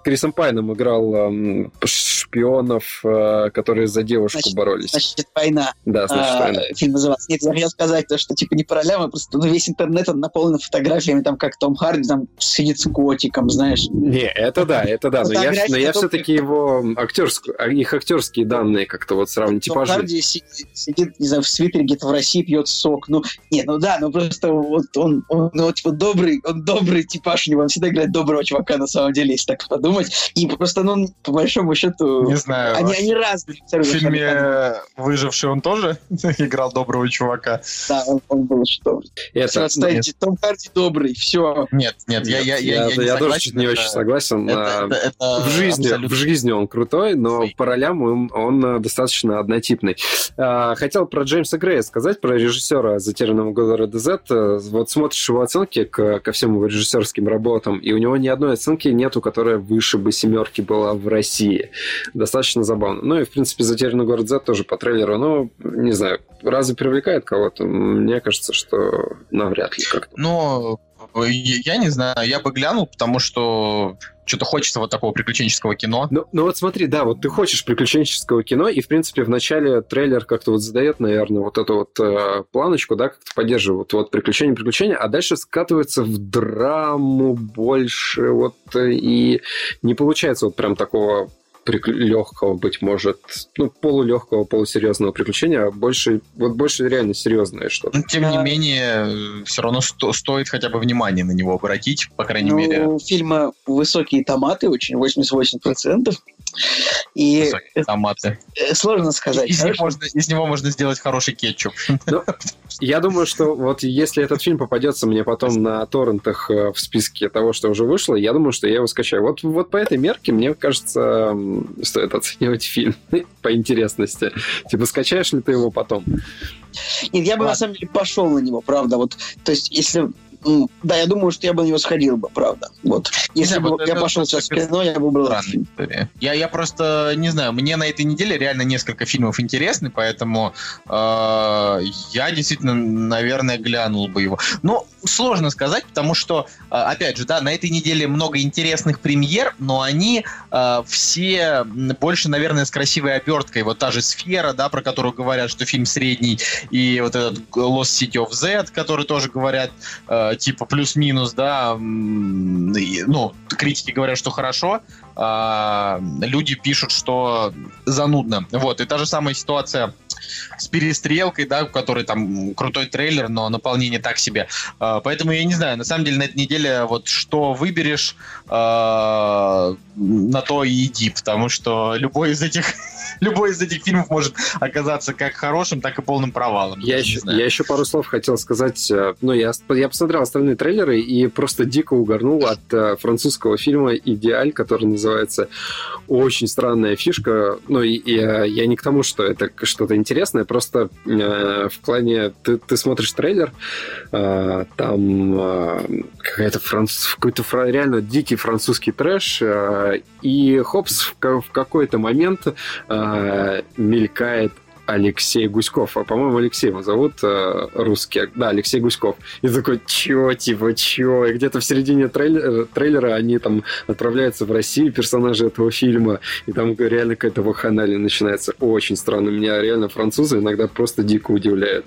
Крисом Пайном играл э, шпионов, э, которые за девушку Значит, боролись. Значит, война. да, значит, а, «Война». фильм называется. Нет, я хотел сказать, то, что типа не по ролям, а просто ну, весь интернет он наполнен фотографиями, там как Том Харди там сидит с котиком, знаешь. Не, это да, это да, но я, но я все-таки его актерскую, их актерские данные как-то вот сравниваю. Том. Харди си- сидит, не знаю, в свитере где-то в России, пьет сок. Ну, не, ну да, ну просто вот он, он ну, вот, вот добрый, он добрый типаж, у него он всегда играет доброго чувака на самом деле, если так подумать. И просто, ну, по большому счету, Не знаю. они, они разные. В фильме «Выживший» он тоже [LAUGHS] играл доброго чувака? Да, он, он был очень добрый. Это, Все, отстаньте, Том Харди добрый, все. Нет, нет, я, я, я, я, не я тоже не это- очень согласен. это- А, это- это в жизни, абсолютно- в жизни он крутой, но по ролям он, он, э, достаточно однотипный. А, Хотел про Джеймса Грея сказать, про режиссера «Затерянного города Z». Э, Вот смотришь его оценки к- ко всем его режиссерским работам, и у него ни одной оценки нету, которая выше бы семерки была в России. Достаточно забавно. Ну и, в принципе, «Затерянный город Z» тоже по трейлеру, ну, не знаю, разве привлекает кого-то? Мне кажется, что навряд ли как-то. Ну, я я не знаю, я бы глянул, потому что что-то хочется вот такого приключенческого кино. Ну, ну вот смотри, да, вот ты хочешь приключенческого кино, и, в принципе, в начале трейлер как-то вот задает, наверное, вот эту вот э, планочку, да, как-то поддерживает вот приключения, приключения, а дальше скатывается в драму больше, вот, э, и не получается вот прям такого легкого, быть может, ну, полулегкого, полусерьезного приключения, а больше, вот больше реально серьезное что-то. Но, тем не менее, все равно сто- стоит хотя бы внимание на него обратить, по крайней Ну, мере. у фильма высокие томаты, очень 88%. И высокие томаты. э, сложно сказать. Из, них хорошо? можно, из него можно сделать хороший кетчуп. Я думаю, что вот если этот фильм попадется мне потом на торрентах э, в списке того, что уже вышло, я думаю, что я его скачаю. Вот, вот по этой мерке, мне кажется, стоит оценивать фильм [LAUGHS] по интересности. Типа, скачаешь ли ты его потом? Нет, я бы на Ладно. самом деле пошел на него, правда. Вот, то есть, если да, я думаю, что я бы на него сходил бы, правда. Вот. Если знаю, бы вот я пошел сейчас в кино, я бы фильм. история. Я, я просто не знаю, мне на этой неделе реально несколько фильмов интересны, поэтому э, я действительно, наверное, глянул бы его. Но сложно сказать, потому что, э, опять же, да, на этой неделе много интересных премьер, но они э, все больше, наверное, с красивой оберткой. Вот та же «Сфера», да, про которую говорят, что фильм средний, и вот этот «Lost City of Z», который тоже говорят, э, типа плюс-минус, да, и, ну, критики говорят, что хорошо, а, люди пишут, что занудно. Вот, и та же самая ситуация с перестрелкой, да, у которой там крутой трейлер, но наполнение так себе. А, поэтому я не знаю, на самом деле на этой неделе вот что выберешь, а, на то и иди, потому что любой из этих [LAUGHS] любой из этих фильмов может оказаться как хорошим, так и полным провалом. Я еще, я еще пару слов хотел сказать. Э, Ну, я, я посмотрел остальные трейлеры и просто дико угорнул от э, французского фильма «Идеаль», который называется «Очень странная фишка». Ну, и, и, э, я не к тому, что это что-то интересное, просто э, в плане... Ты, ты смотришь трейлер, э, там э, какая-то француз, какой-то фра- реально дикий французский трэш, э, и хопс в, в какой-то момент э, мелькает Алексей Гуськов. А, по-моему, Алексей его зовут, э, русский. Да, Алексей Гуськов. И такой, чё, типа, чё? И где-то в середине трейлера, трейлера они там отправляются в Россию, персонажи этого фильма, и там реально какая-то ваханалия начинается. Очень странно. Меня реально французы иногда просто дико удивляют.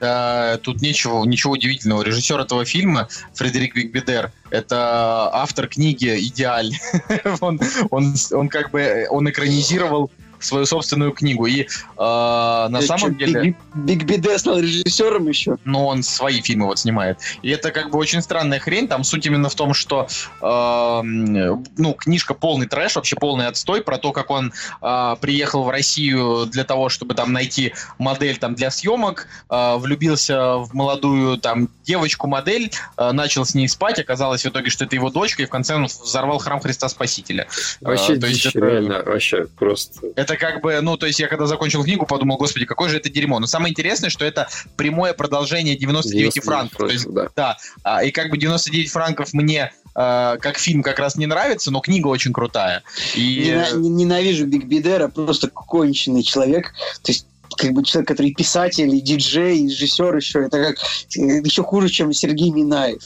Да, тут ничего, ничего удивительного. Режиссер этого фильма Фредерик Бигбедер это автор книги «Идеаль». [LAUGHS] он, он, он как бы он экранизировал свою собственную книгу. И э, на Э, самом чё, деле... Биг, Биде стал режиссером еще. но он свои фильмы вот снимает. И это как бы очень странная хрень. Там суть именно в том, что э, ну, книжка полный трэш, вообще полный отстой про то, как он э, приехал в Россию для того, чтобы там найти модель там для съемок, э, влюбился в молодую там девочку-модель, э, начал с ней спать, оказалось в итоге, что это его дочка, и в конце он взорвал храм Христа Спасителя. Вообще Э, то есть это- реально, вообще просто... это как бы, ну, то есть я когда закончил книгу, подумал, господи, какое же это дерьмо. Но самое интересное, что это прямое продолжение 99 франков. То есть, да. а, и как бы 99 франков мне э, как фильм как раз не нравится, но книга очень крутая. И Нена- не- Ненавижу Биг Бидера, просто конченый человек. То есть как бы человек, который и писатель, и диджей, и режиссер еще. Это как еще хуже, чем Сергей Минаев.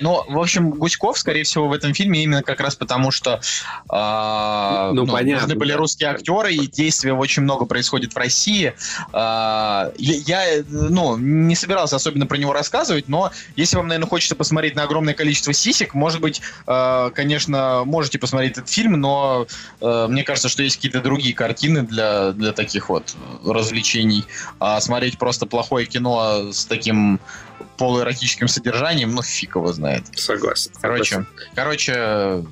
Ну, в общем, Гуськов, скорее всего, в этом фильме именно как раз потому, что э, Ну, понятно, нужны были да. русские актеры, и действия очень много происходит в России. Э, я, я, ну, не собирался особенно про него рассказывать, но если вам, наверное, хочется посмотреть на огромное количество сисек, может быть, э, конечно, можете посмотреть этот фильм, но э, мне кажется, что есть какие-то другие картины для, для таких вот развлечений. А смотреть просто плохое кино с таким полуэротическим содержанием, ну, фиг его знает. Согласен. Короче, короче, э,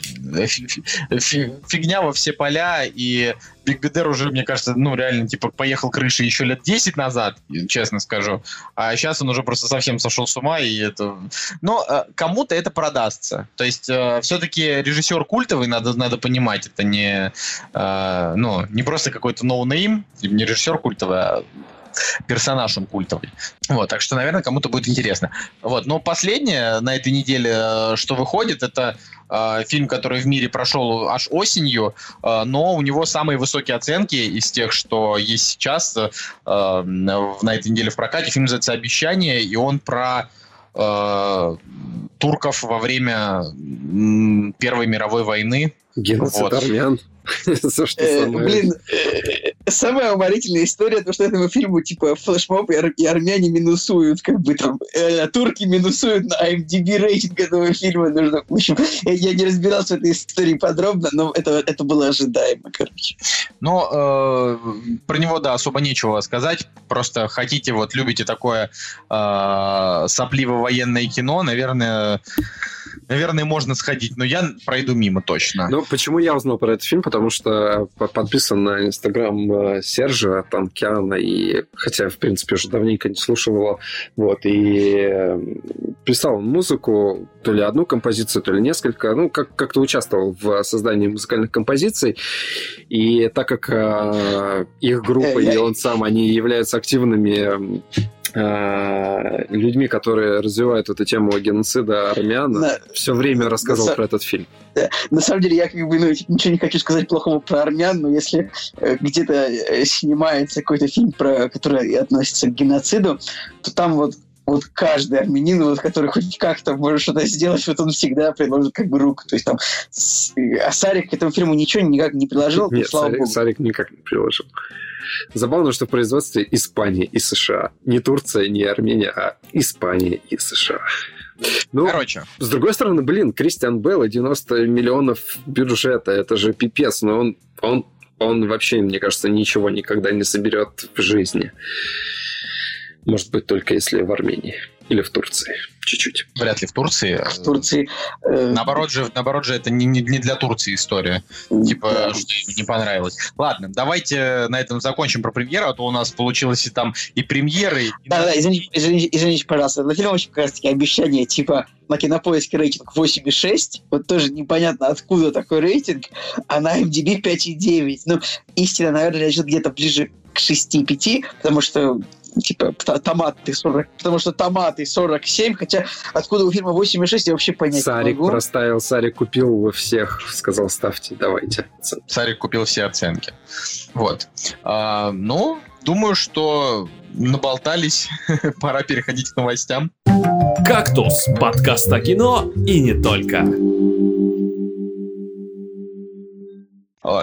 фи- фи- фи- фигня во все поля, и Биг Бедер уже, мне кажется, ну, реально, типа, поехал крыши еще лет 10 назад, честно скажу. А сейчас он уже просто совсем сошел с ума, и это... Но э, кому-то это продастся. То есть, все-таки режиссер культовый, надо, надо понимать, это не, э, ну, не просто какой-то no-name, не режиссер культовый, а персонаж он культовый. Вот, так что, наверное, кому-то будет интересно. Вот, но последнее на этой неделе, э, что выходит, это э, фильм, который в мире прошел аж осенью, э, но у него самые высокие оценки из тех, что есть сейчас э, на этой неделе в прокате. Фильм называется «Обещание», и он про э, турков во время Первой мировой войны. Геноцид Вот. армян. [LAUGHS] Э, Блин, э, самая уморительная история, то, что этому фильму, типа, флешмоб и, ар- и армяне минусуют, как бы там, э, турки минусуют на IMDb рейтинг этого фильма. Нужно, в общем, я, я не разбирался в этой истории подробно, но это, это было ожидаемо, короче. Но э, про него, да, особо нечего сказать. Просто хотите, вот, любите такое э, сопливо-военное кино, наверное, наверное, можно сходить. Но я пройду мимо точно. Ну, почему я узнал про этот фильм? Потому что по- подписан на инстаграм э, Сержа Танкяна, и хотя, в принципе, уже давненько не слушал его, вот, и э, писал музыку, то ли одну композицию, то ли несколько, ну, как- как-то участвовал в создании музыкальных композиций, и так как э, их группа Э, и он сам, они являются активными э, людьми, которые развивают эту тему геноцида армян, На- все время рассказывал на про этот фильм. На самом деле, я как бы ну, ничего не хочу сказать плохого про армян, но если э, где-то э, снимается какой-то фильм, про, который относится к геноциду, то там вот вот каждый армянин, вот, который хоть как-то может что-то сделать, вот он всегда приложит как бы руку. То есть там с- а Сарик к этому фильму ничего никак не приложил, Нет, слава Сарик, богу. Сарик никак не приложил. Забавно, что в производстве Испания и США. Не Турция, не Армения, а Испания и США. Ну, Короче, с другой стороны, блин, Кристиан Белл и 90 миллионов бюджета, это же пипец, но он, он, он вообще, мне кажется, ничего никогда не соберет в жизни. Может быть, только если в Армении или в Турции. Чуть-чуть. вряд ли в Турции. В Турции... э, Наоборот же, наоборот же, это не, не, не для Турции история. Типа, да. что им не понравилось. Ладно, давайте на этом закончим про премьеру, а то у нас получилось и там и премьеры, и... Да-да, извините, извините, извините, пожалуйста. На фильм очень как раз таки обещание, типа, на кинопоиске рейтинг 8,6. Вот тоже непонятно, откуда такой рейтинг, а на MDB 5,9. Ну, истина, наверное, лежит где-то ближе к 6,5, потому что типа т- томаты 40, потому что томаты 47, хотя откуда у фильма 8,6 я вообще понять Сарик не могу. проставил, Сарик купил во всех, сказал, ставьте, давайте. Сарик купил все оценки. Вот. А, ну, думаю, что наболтались. [LAUGHS] Пора переходить к новостям. «Кактус» — подкаст о кино и не только.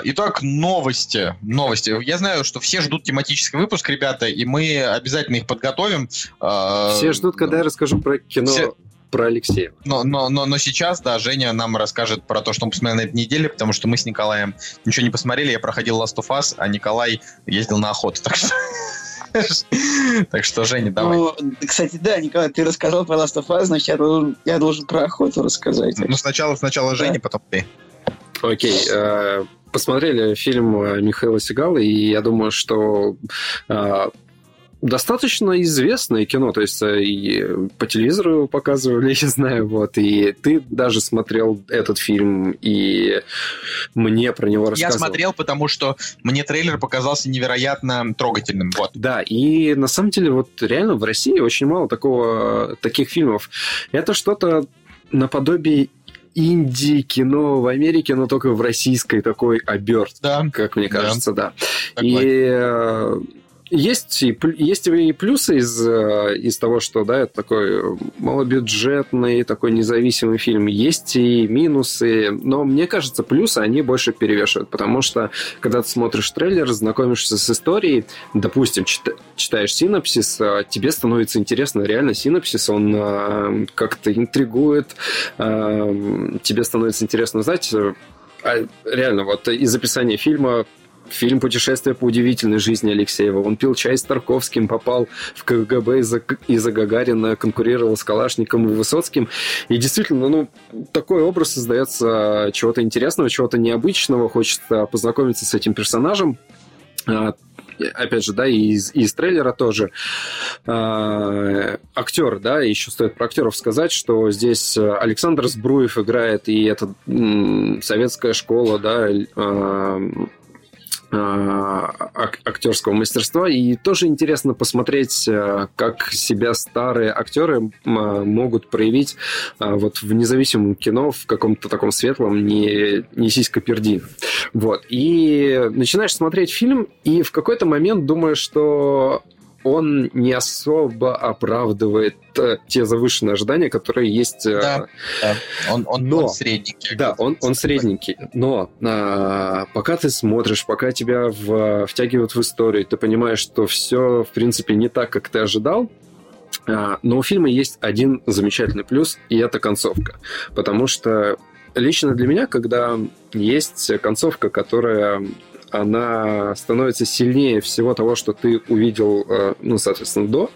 Итак, новости. Новости. Я знаю, что все ждут тематический выпуск, ребята, и мы обязательно их подготовим. А, Все ждут, когда я расскажу про кино Все- про Алексея. Но, но, но, но сейчас, да, Женя нам расскажет про то, что он посмотрел на этой неделе, потому что мы с Николаем ничего не посмотрели. Я проходил Last of Us, а Николай ездил на охоту. Так что, [LAUGHS] так что Женя, давай. Ну, кстати, да, Николай, ты рассказал про Last of Us, значит, я должен, я должен про охоту рассказать. Ну, сначала, сначала Женя, потом ты. Окей. Посмотрели фильм э, Михаила Сигала, и я думаю, что э, достаточно известное кино, то есть э, и по телевизору его показывали, [LAUGHS] я знаю, вот, и ты даже смотрел этот фильм, и мне про него Я рассказывал. смотрел, потому что мне трейлер показался невероятно трогательным. Вот. Да, и на самом деле вот реально в России очень мало такого, таких фильмов. Это что-то наподобие инди-кино в Америке, но только в российской такой обертке, Да, как мне Да. кажется, да. такой. И, э, есть и, есть и плюсы из, э, из того, что да, это такой малобюджетный, такой независимый фильм. Есть и минусы, но мне кажется, плюсы они больше перевешивают, потому что когда ты смотришь трейлер, знакомишься с историей, допустим, читаешь синопсис, э, тебе становится интересно реально синопсис, он э, как-то интригует, тебе становится интересно узнать, а реально, вот из описания фильма Фильм «Путешествие по удивительной жизни» Алексеева. Он пил чай с Тарковским, попал в КГБ из-за, из Гагарина, конкурировал с Калашником и Высоцким. И действительно, ну, такой образ создается чего-то интересного, чего-то необычного. Хочется познакомиться с этим персонажем а, опять же, да, и из, из трейлера тоже. А, актер, да, еще стоит про актеров сказать, что здесь Александр Сбруев играет, и это м, советская школа, да, а, а, актерского мастерства. И тоже интересно посмотреть, э, как себя старые актеры могут проявить вот в независимом кино в каком-то таком светлом, не, не сиська перди. Вот. И начинаешь смотреть фильм, и в какой-то момент думаешь, что он не особо оправдывает э, те завышенные ожидания, которые есть. Э, да, да. Он, он, но, он средненький. Да, он, он средненький. Но а, пока ты смотришь, пока тебя в, втягивают в историю, ты понимаешь, что все, в принципе, не так, как ты ожидал, а, но у фильма есть один замечательный плюс, и это концовка. Потому что лично для меня, когда есть концовка, которая она становится сильнее всего того, что ты увидел, э, ну, соответственно, до.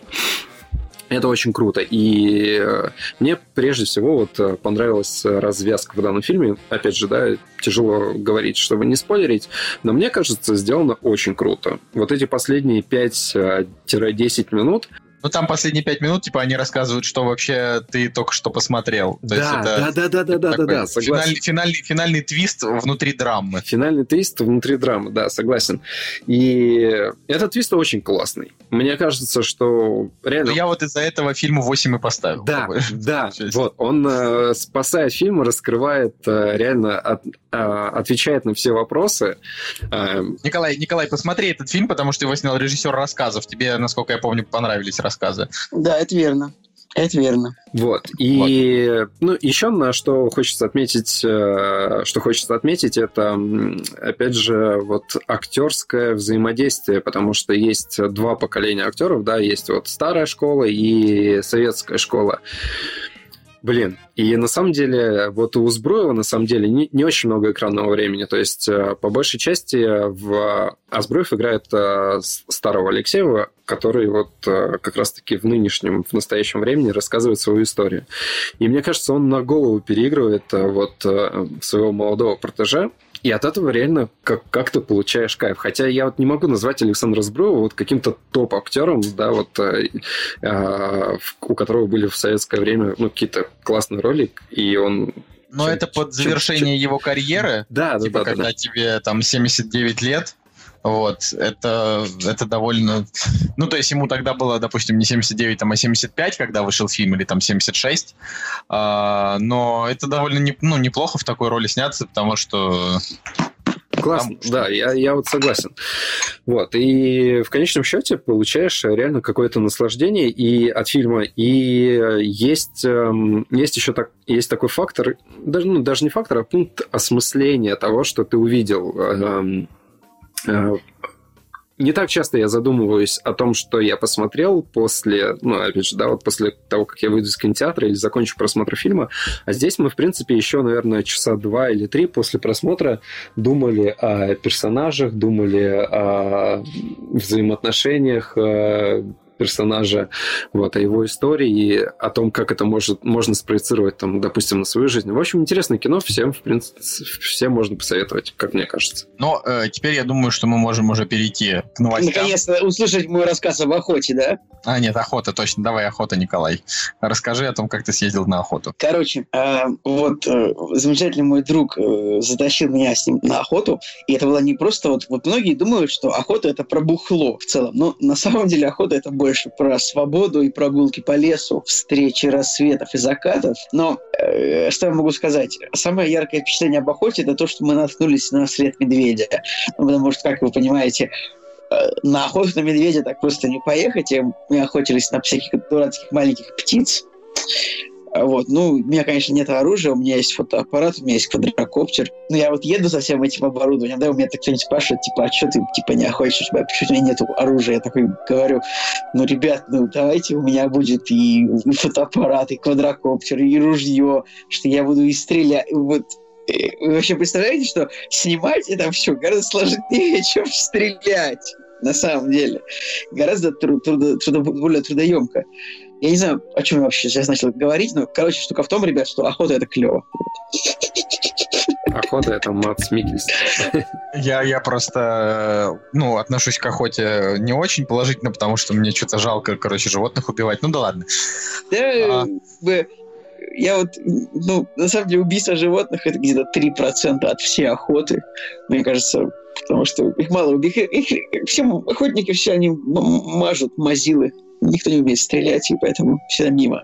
Это очень круто. И э, мне прежде всего вот э, понравилась развязка в данном фильме. Опять же, да, тяжело говорить, чтобы не спойлерить, но мне кажется, сделано очень круто. Вот эти последние 5-10 минут – ну, там последние пять минут, типа, они рассказывают, что вообще ты только что посмотрел. То да, есть это, да, да, да, да, да, да, согласен. Финальный, финальный, финальный твист внутри драмы. Финальный твист внутри драмы, да, согласен. И этот твист очень классный. Мне кажется, что реально... Но я вот из-за этого фильму 8 и поставил. Да, да, [LAUGHS] вот. Он э, спасает фильм, раскрывает э, реально, от, э, отвечает на все вопросы. Э, Николай, Николай, посмотри этот фильм, потому что его снял режиссер рассказов. Тебе, насколько я помню, понравились рассказы. Да, это верно. Это верно. Вот. И вот. ну, еще на что хочется отметить, э, что хочется отметить, это, опять же, вот актерское взаимодействие, потому что есть два поколения актеров, да, есть вот старая школа и советская школа. Блин, и на самом деле, вот у Узброева на самом деле не, не очень много экранного времени. То есть, э, по большей части, в Азброев играет э, старого Алексеева, который вот э, как раз-таки в нынешнем, в настоящем времени рассказывает свою историю. И мне кажется, он на голову переигрывает вот своего молодого протежа, и от этого реально как- как-то получаешь кайф. Хотя я вот не могу назвать Александра Збруева вот каким-то топ-актером, да, вот э, э, у которого были в советское время ну, какие-то классные роли, и он но чем, это под завершение чем, его карьеры. Да, типа, да, да. Когда да. тебе там 79 лет, вот, это, это довольно... Ну, то есть ему тогда было, допустим, не 79, там, а 75, когда вышел фильм, или там 76. А, но это довольно не, ну, неплохо в такой роли сняться, потому что Классно, Там, да, я, я вот согласен. Вот, и в конечном счете получаешь реально какое-то наслаждение и от фильма, и есть, эм, есть еще так, есть такой фактор, даже, ну, даже не фактор, а пункт осмысления того, что ты увидел эм, не так часто я задумываюсь о том, что я посмотрел после, ну, опять же, да, вот после того, как я выйду из кинотеатра или закончу просмотр фильма. А здесь мы, в принципе, еще, наверное, часа два или три после просмотра думали о персонажах, думали о взаимоотношениях, э, персонажа, вот, о его истории и о том, как это может, можно спроецировать, там, допустим, на свою жизнь. В общем, интересное кино, всем, в принципе, всем можно посоветовать, как мне кажется. Но э, теперь я думаю, что мы можем уже перейти к новостям. Наконец-то услышать мой рассказ об охоте, да? А, нет, охота, точно. Давай охота, Николай. Расскажи о том, как ты съездил на охоту. Короче, э, вот э, замечательный мой друг э, затащил меня с ним на охоту, и это было не просто вот, вот многие думают, что охота это про бухло в целом, но на самом деле охота это больше больше про свободу и прогулки по лесу, встречи рассветов и закатов. Но э, что я могу сказать? Самое яркое впечатление об охоте – это то, что мы наткнулись на след медведя. Ну, потому что, как вы понимаете, э, на охоту на медведя так просто не поехать. И мы охотились на всяких дурацких маленьких птиц. А Вот, ну, у меня, конечно, нет оружия, у меня есть фотоаппарат, у меня есть квадрокоптер. Но я вот еду со всем этим оборудованием, да, у меня так кто-нибудь спрашивает, типа, а что ты, типа, не охотишься, у тебя, почему у тебя нет оружия? Я такой говорю, ну, ребят, ну, давайте у меня будет и, и фотоаппарат, и квадрокоптер, и ружье, что я буду и стрелять. Вот, э, вы вообще представляете, что снимать это все гораздо сложнее, [LAUGHS] чем стрелять? На самом деле. Гораздо тру- трудо- трудо- более трудоемко. Я не знаю, о чем я вообще сейчас начал говорить, но, короче, штука в том, ребят, что охота это клево. Охота это Мац Микельс. Я, я просто, э, ну, отношусь к охоте не очень положительно, потому что мне что-то жалко, короче, животных убивать. Ну да ладно. Да, А. как бы, я вот, ну, на самом деле, убийство животных это где-то 3% от всей охоты, мне кажется, потому что их мало убить. Их, их- все охотники, все они мажут мазилы. Никто не умеет стрелять, и поэтому все мимо.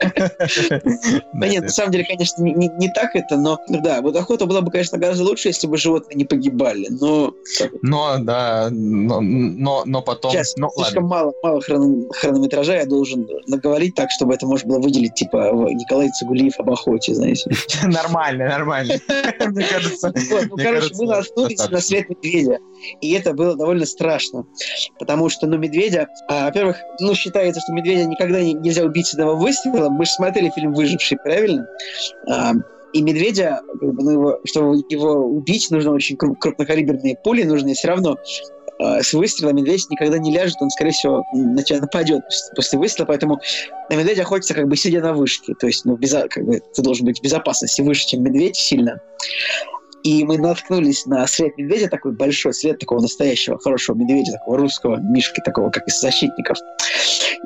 [LAUGHS] Да нет, на самом деле, конечно, не, так это, но ну да, вот охота была бы, конечно, гораздо лучше, если бы животные не погибали, но Но, да, но, потом... сейчас ну, слишком мало, мало хрон- хронометража, я должен наговорить так, чтобы это можно было выделить, типа, Николай Цугулиев об охоте, знаете. [LAUGHS] Нормально, нормально. [LAUGHS] Мне кажется... Ну, короче, мы наткнулись на след медведя. И это было довольно страшно. Потому что, ну, медведя... а, во-первых, ну, считается, что медведя никогда не- нельзя убить с одного выстрела. Мы же смотрели фильм «Выживший», правильно? А, и медведя, как бы, ну, его, чтобы его убить, нужно очень кру- крупнокалиберные пули, нужны все равно а, с выстрела медведь никогда не ляжет, он, скорее всего, на тебя нападет пос- после выстрела, поэтому на медведя охотится как бы сидя на вышке, то есть ну, безо- как бы, ты должен быть в безопасности выше, чем медведь сильно. И мы наткнулись на след медведя, такой большой след такого настоящего, хорошего медведя, такого русского, мишки такого, как из защитников.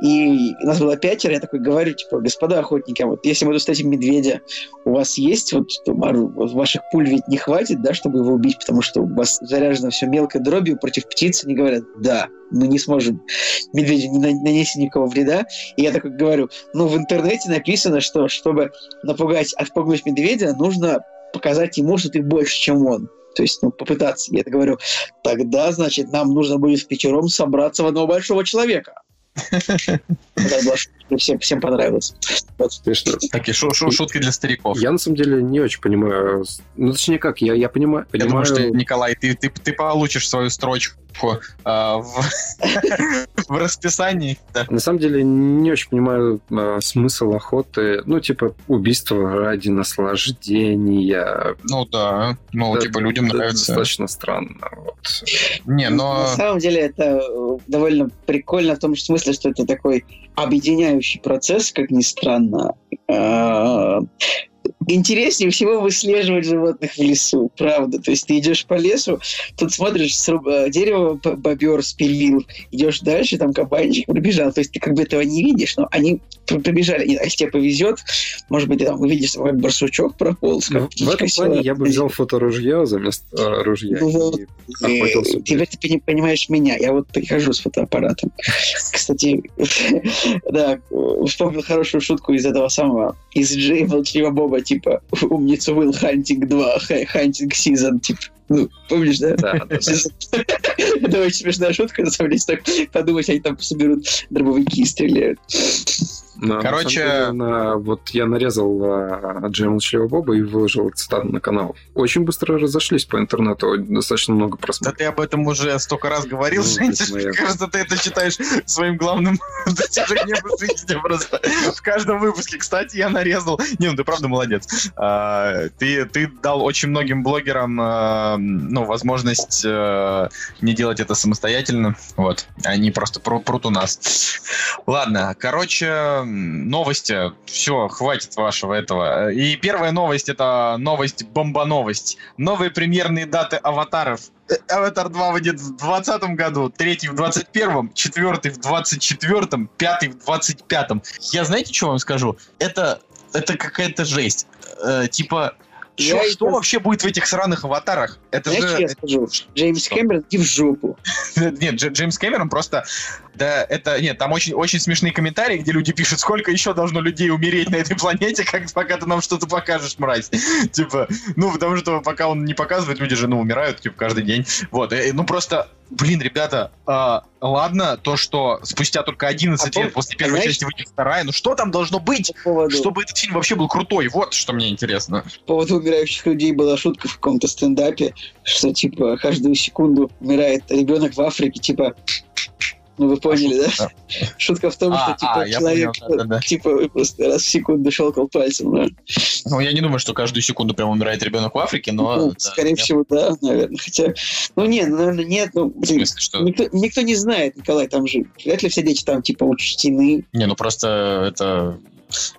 И нас было пятеро, я такой говорю, типа, господа охотники, а вот если мы тут встретим медведя, у вас есть вот, вот ваших пуль ведь не хватит, да, чтобы его убить, потому что у вас заряжено все мелкой дробью против птицы, они говорят, да, мы не сможем медведю не на- нанести никакого вреда. И я такой говорю, ну, в интернете написано, что чтобы напугать, отпугнуть медведя, нужно показать ему, что ты больше, чем он. То есть, ну, попытаться. Я это говорю, тогда, значит, нам нужно будет в пятером собраться в одного большого человека. Это была шутка, всем, всем понравилось. Вот. Смешно. Такие шу- шу- шутки для стариков. Я на самом деле не очень понимаю. Ну, точнее, как, я, я понимаю, Я думаю, понимаю. что, Николай, ты, ты, ты получишь свою строчку а, в, [LAUGHS] в расписании. Да. На самом деле не очень понимаю а, смысл охоты. Ну, типа, убийство ради наслаждения. Ну да, ну Да, типа людям Это нравится. достаточно странно. Вот. Не, На но самом деле это э, довольно прикольно в том смысле, что это такой объединяющий процесс, как ни странно. Интереснее всего выслеживать животных в лесу, правда. То есть ты идешь по лесу, тут смотришь, сруб- э, дерево бобер спилил, идешь дальше, там кабанчик пробежал. То есть ты как бы этого не видишь, но они пр- пробежали. И, а если тебе повезет, может быть, ты там увидишь, как барсучок прополз, Ну, в этом села. плане я бы взял фоторужье заместо а, ружья. Ну и. Теперь ты пони- понимаешь меня. Я вот прихожу с фотоаппаратом. [LAUGHS] Кстати, [LAUGHS] да, вспомнил хорошую шутку из этого самого, из Джей Волчьего Боба, типа, [LAUGHS] умница Will Hunting 2, Hi- Hunting Season, типа, ну, помнишь, да? Да, да, да. Это очень [LAUGHS] смешная шутка, на самом деле, если так подумать, они там соберут дробовики и стреляют. На Короче- самом деле, на- вот я нарезал а, Джей Молчаливого Боба и выложил цитату на канал. Очень быстро разошлись по интернету, достаточно много да просмотров. ты об этом уже столько раз говорил, Ну, Жень, это моя- кажется, ты это считаешь своим главным [LAUGHS] достижением в жизни просто. В каждом выпуске, кстати, я нарезал. Не, ну ты правда молодец. А, Ты, ты дал очень многим блогерам а, ну, возможность э, не делать это самостоятельно. Вот. Они просто пру- прут у нас. Ладно, короче, новости. Все, хватит вашего этого. И первая новость это новость бомба-новость. Новые премьерные даты аватаров. Э, Аватар 2 выйдет в 2020 году, третий в 21 четвертый в 24 пятый в 25 Я знаете, что вам скажу? Это, это какая-то жесть. Э, типа, чё- Я что это- вообще будет в этих сраных аватарах? Это Знаешь, же... я скажу? Джеймс Кэмерон, иди в жопу. [LAUGHS] Нет, Дж- Джеймс Кэмерон просто... Да, это... Нет, там очень, очень смешные комментарии, где люди пишут, сколько еще должно людей умереть на этой планете, [LAUGHS] как, пока ты нам что-то покажешь, мразь. [LAUGHS] Типа, ну, потому что пока он не показывает, люди же, ну, умирают, типа, каждый день. Вот, и, ну, просто блин, ребята, а, ладно, то, что спустя только 11 А лет после первой знаешь- части выйдет вторая, ну что там должно быть, По поводу, чтобы этот фильм вообще был крутой? Вот что мне интересно. по поводу умирающих людей была шутка в каком-то стендапе, что типа каждую секунду умирает ребенок в Африке, типа ну вы поняли, да? Шутка в том, А, что типа а, я человек понял, типа просто раз в секунду щелкал пальцем, да? Ну, я не думаю, что каждую секунду прям умирает ребенок в Африке, но... Ну, да, скорее всего, да, наверное. Хотя, ну нет, ну, наверное, нет, ну, В блин, смысле, что... никто, никто не знает, Николай, там же, вряд ли все дети там, типа, учтены. Не, ну просто это...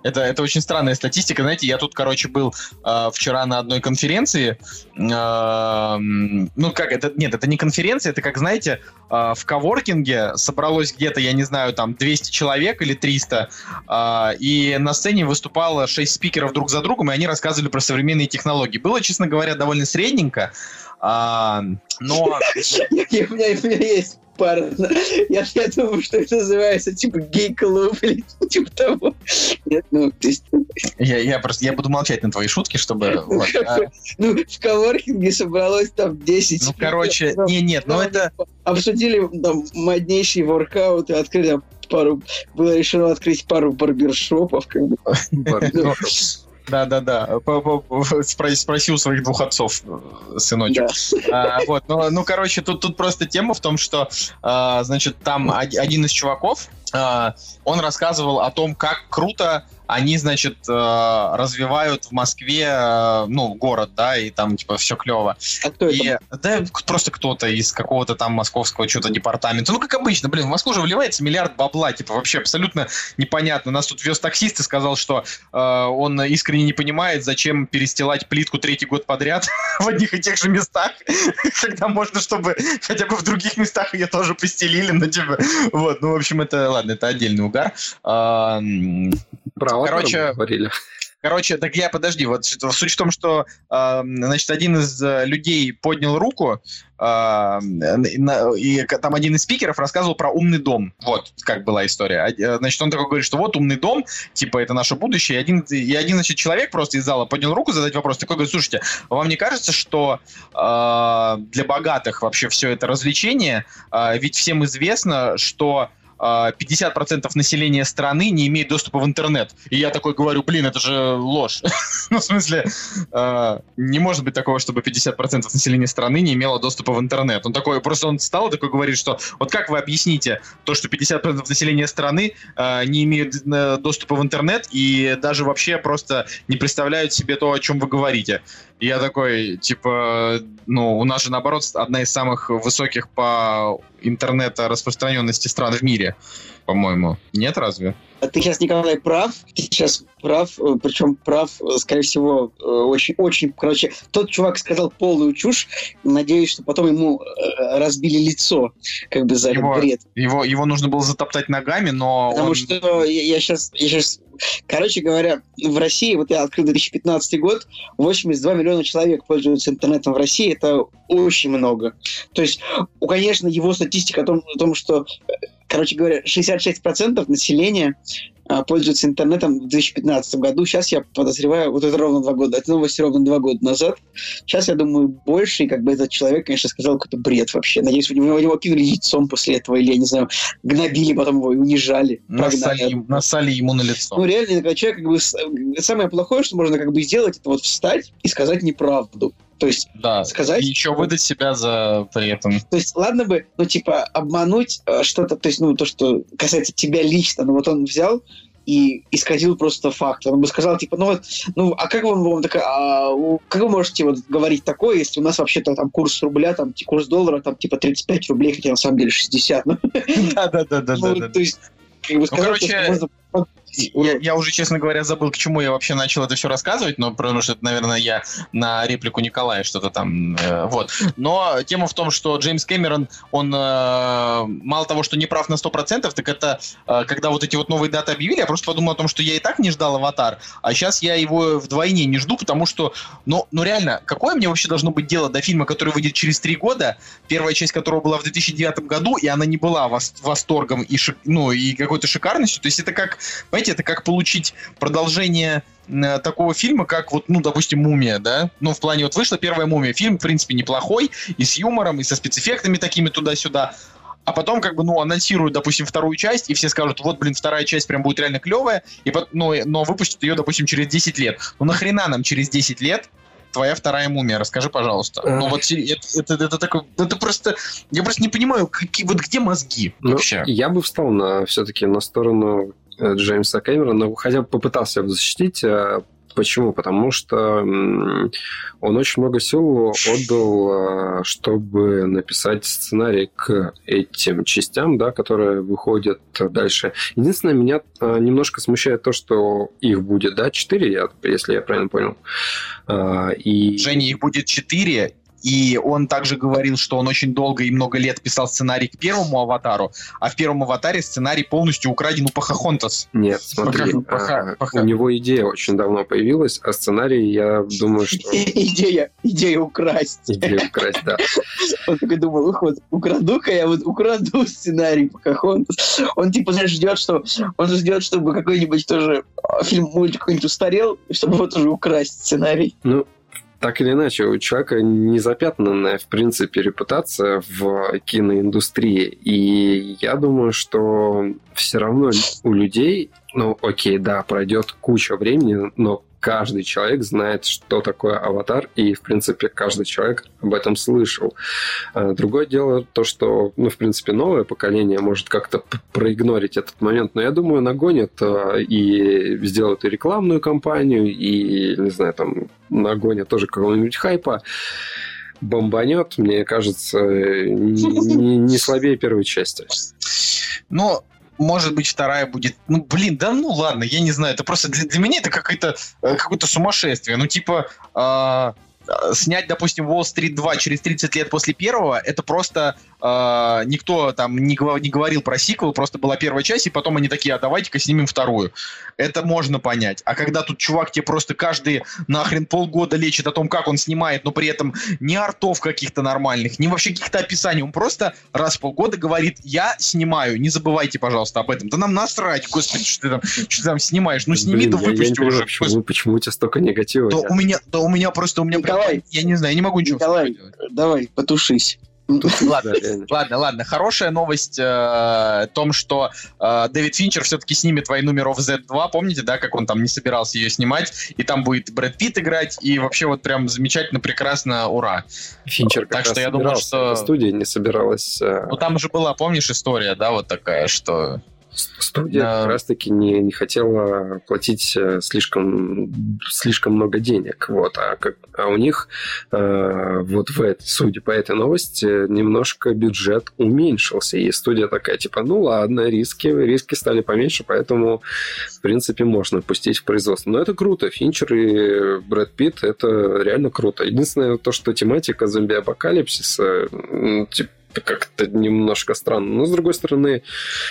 Это, это очень странная статистика. Знаете, я тут, короче, был э, вчера на одной конференции. Э, ну, как это? Нет, это не конференция, это как, знаете, э, в коворкинге собралось где-то, я не знаю, там 200 человек или 300, э, и на сцене выступало 6 спикеров друг за другом, и они рассказывали про современные технологии. Было, честно говоря, довольно средненько, а, но... [LAUGHS] У меня есть пара. [LAUGHS] Я, я думаю, что это называется, типа, гей-клуб или [LAUGHS] типа того. Нет, ну, то есть, Я, я просто я буду молчать на твои шутки, чтобы... [LAUGHS] вот, а, ну, в коворкинге собралось там 10 ну, короче, не, нет, ну это... Обсудили там моднейшие воркауты, открыли там пару... Было решено открыть пару барбершопов, как бы. Да-да-да. Спроси у своих двух отцов, э, сыночек. Да. А, вот, ну, ну, короче, тут, тут просто тема в том, что, а, значит, там од- один из чуваков, он рассказывал о том, как круто они, значит, а, развивают в Москве, а, ну, город, да, и там, типа, все клево. А кто это? И, да, к- просто кто-то из какого-то там московского что-то департамента. Ну, как обычно, блин, в Москву же вливается миллиард бабла, типа, вообще абсолютно непонятно. Нас тут вез таксист и сказал, что э, он искренне не понимает, зачем перестилать плитку третий год подряд [LAUGHS] в одних и тех же местах, [LAUGHS] когда можно, чтобы хотя бы в других местах ее тоже постелили, ну, типа, вот, ну, в общем, это, ладно, это отдельный угар. А, Про Короче, говорили. Короче, так я подожди. Вот суть в том, что э, значит один из э, людей поднял руку, э, и там один из спикеров рассказывал про умный дом. Вот как была история. Э, Значит, он такой говорит, что вот умный дом, типа это наше будущее. И один, и один значит, человек просто из зала поднял руку задать вопрос. Такой говорит, слушайте, вам не кажется, что э, для богатых вообще все это развлечение? Э, ведь всем известно, что 50% населения страны не имеет доступа в интернет. И я такой говорю, блин, это же ложь. [LAUGHS] ну, в смысле, а, не может быть такого, чтобы 50% населения страны не имело доступа в интернет. Он такой, просто он встал такой говорит, что вот как вы объясните то, что 50% населения страны а, не имеют э, доступа в интернет и даже вообще просто не представляют себе то, о чем вы говорите. И я такой, типа, ну, у нас же, наоборот, одна из самых высоких по интернета распространенности стран в мире, по-моему. Нет, разве? А ты сейчас, Николай, прав. Ты сейчас прав, э, причем прав, э, скорее всего, э, очень, очень, короче, тот чувак сказал полную чушь. Надеюсь, что потом ему э, разбили лицо, как бы за Его- бред. Его, его нужно было затоптать ногами, но Потому он... что я, сейчас, я сейчас, короче говоря, в России, вот я открыл 2015 год, 82 миллиона человек пользуются интернетом в России, это очень много. То есть, конечно, его статистика о том, о том что, э, короче говоря, 66% населения а, пользуются интернетом в 2015 году. Сейчас я подозреваю, вот это ровно два года, это новости ровно два года назад. Сейчас, я думаю, больше, и как бы этот человек, конечно, сказал какой-то бред вообще. Надеюсь, у него, его кинули яйцом после этого, или, я не знаю, гнобили потом его и унижали. Насали, насали ему на лицо. Ну, реально, когда человек, как бы, самое плохое, что можно как бы сделать, это вот встать и сказать неправду. То есть, да. сказать- И еще выдать себя за при этом. то есть, ладно бы, ну, типа, обмануть э, что-то, то есть, ну, то, что касается тебя лично, но вот он взял и исказил просто факт. Он бы сказал, типа, ну вот, ну, а как вам, вам такая, а, как вы можете вот говорить такое, если у нас вообще-то там курс рубля, там, курс доллара, там, типа, 35 рублей, хотя на самом деле 60, ну, [LAUGHS] Да-да-да. ну, то есть, как бы сказать, что можно под- Я, я уже, честно говоря, забыл, к чему я вообще начал это все рассказывать, но потому что, это, наверное, я на реплику Николая что-то там, э, вот. Но тема в том, что Джеймс Кэмерон, он э, мало того, что не прав на 100%, так это, э, когда вот эти вот новые даты объявили, я просто подумал о том, что я и так не ждал «Аватар», а сейчас я его вдвойне не жду, потому что, ну, ну реально, какое мне вообще должно быть дело до фильма, который выйдет через три года, первая часть которого была в 2009 году, и она не была вос- восторгом и, шик- ну, и какой-то шикарностью, то есть это как, понимаете, знаете, это как получить продолжение э, такого фильма, как вот, ну, допустим, «Мумия», да? Ну, в плане вот вышла первая «Мумия». Фильм, в принципе, неплохой, и с юмором, и со спецэффектами такими туда-сюда. А потом, как бы, ну, анонсируют, допустим, вторую часть, и все скажут, вот, блин, вторая часть прям будет реально клевая, и, но, но выпустят ее, допустим, через 10 лет. Ну, нахрена нам через 10 лет твоя вторая мумия? Расскажи, пожалуйста. Ну, вот это, это, это такой, это просто, я просто не понимаю, какие, вот где мозги Ну, вообще? я бы встал на все-таки на сторону Джеймса Кэмерона, хотя бы попытался его защитить. э, Почему? Потому что он очень много сил отдал, э, чтобы написать сценарий к этим частям, да, которые выходят дальше. Единственное, меня э, немножко смущает то, что их будет, да, 4, я, если я правильно понял. И... Женя, их будет 4, и он также говорил, что он очень долго и много лет писал сценарий к первому аватару, а в первом аватаре сценарий полностью украден у Пахахонтас. Нет, смотри, Пока- пока- а, пока. у него идея очень давно появилась, а сценарий, я думаю, что... [LAUGHS] Идея, идея украсть. Идея украсть, да. [LAUGHS] Он такой думал, ух, вот украду-ка я вот украду сценарий Покахонтас. Он типа, знаешь, ждет, что он ждет, чтобы какой-нибудь тоже а, фильм, мультик какой-нибудь устарел, чтобы его тоже украсть сценарий. Ну, так или иначе, у человека не в принципе, репутация в киноиндустрии. И я думаю, что все равно у людей, ну, окей, да, пройдет куча времени, но каждый человек знает, что такое аватар, и, в принципе, каждый человек об этом слышал. А Другое дело то, что, ну, в принципе, новое поколение может как-то проигнорить этот момент, но я думаю, нагонят а, и сделают и рекламную кампанию, и, не знаю, там, нагонят тоже какого-нибудь хайпа, бомбанет, мне кажется, не- не слабее первой части. Но, может быть, вторая будет... Ну, блин, да ну ладно, я не знаю. Это просто для, для меня это какое-то э, какое-то сумасшествие. Ну, типа, а, снять, допустим, Wall-Street 2 через 30 лет после первого, это просто а, никто там не, не говорил про сиквел, просто была первая часть, и потом они такие, а давайте-ка снимем вторую. Это можно понять. А когда тут чувак тебе просто каждые нахрен полгода лечит о том, как он снимает, но при этом ни артов каких-то нормальных, ни вообще каких-то описаний. Он просто раз в полгода говорит, я снимаю, не забывайте, пожалуйста, об этом. Да нам насрать, господи, что ты там, что ты там снимаешь. Ну сними, Блин, да я- я, не выпусти понимаю, уже. почему, почему у тебя столько негатива. Да у меня, да у меня просто, у меня прям- Николай. я не знаю, я не могу ничего Николай. Давай, потушись. Ладно. Ладно, ладно. Хорошая новость э, о том, что э, Дэвид Финчер все-таки снимет «Войну миров Z2». Помните, да, как он там не собирался ее снимать? И там будет Брэд Питт играть. И вообще вот прям замечательно, прекрасно, ура. Финчер как Так что я думаю, что- студия не собиралась... э, Ну там же была, помнишь, история, да, вот такая, что... Студия Да. как раз-таки не, не хотела платить э, слишком, слишком много денег. Вот. А, как, а у них, э, вот в этой, судя по этой новости, немножко бюджет уменьшился. И студия такая, типа, ну ладно, риски, риски стали поменьше, поэтому, в принципе, можно пустить в производство. Но это круто. Финчер и Брэд Питт, это реально круто. Единственное, то, что тематика зомби-апокалипсиса, м, типа, как-то немножко странно. Но, с другой стороны,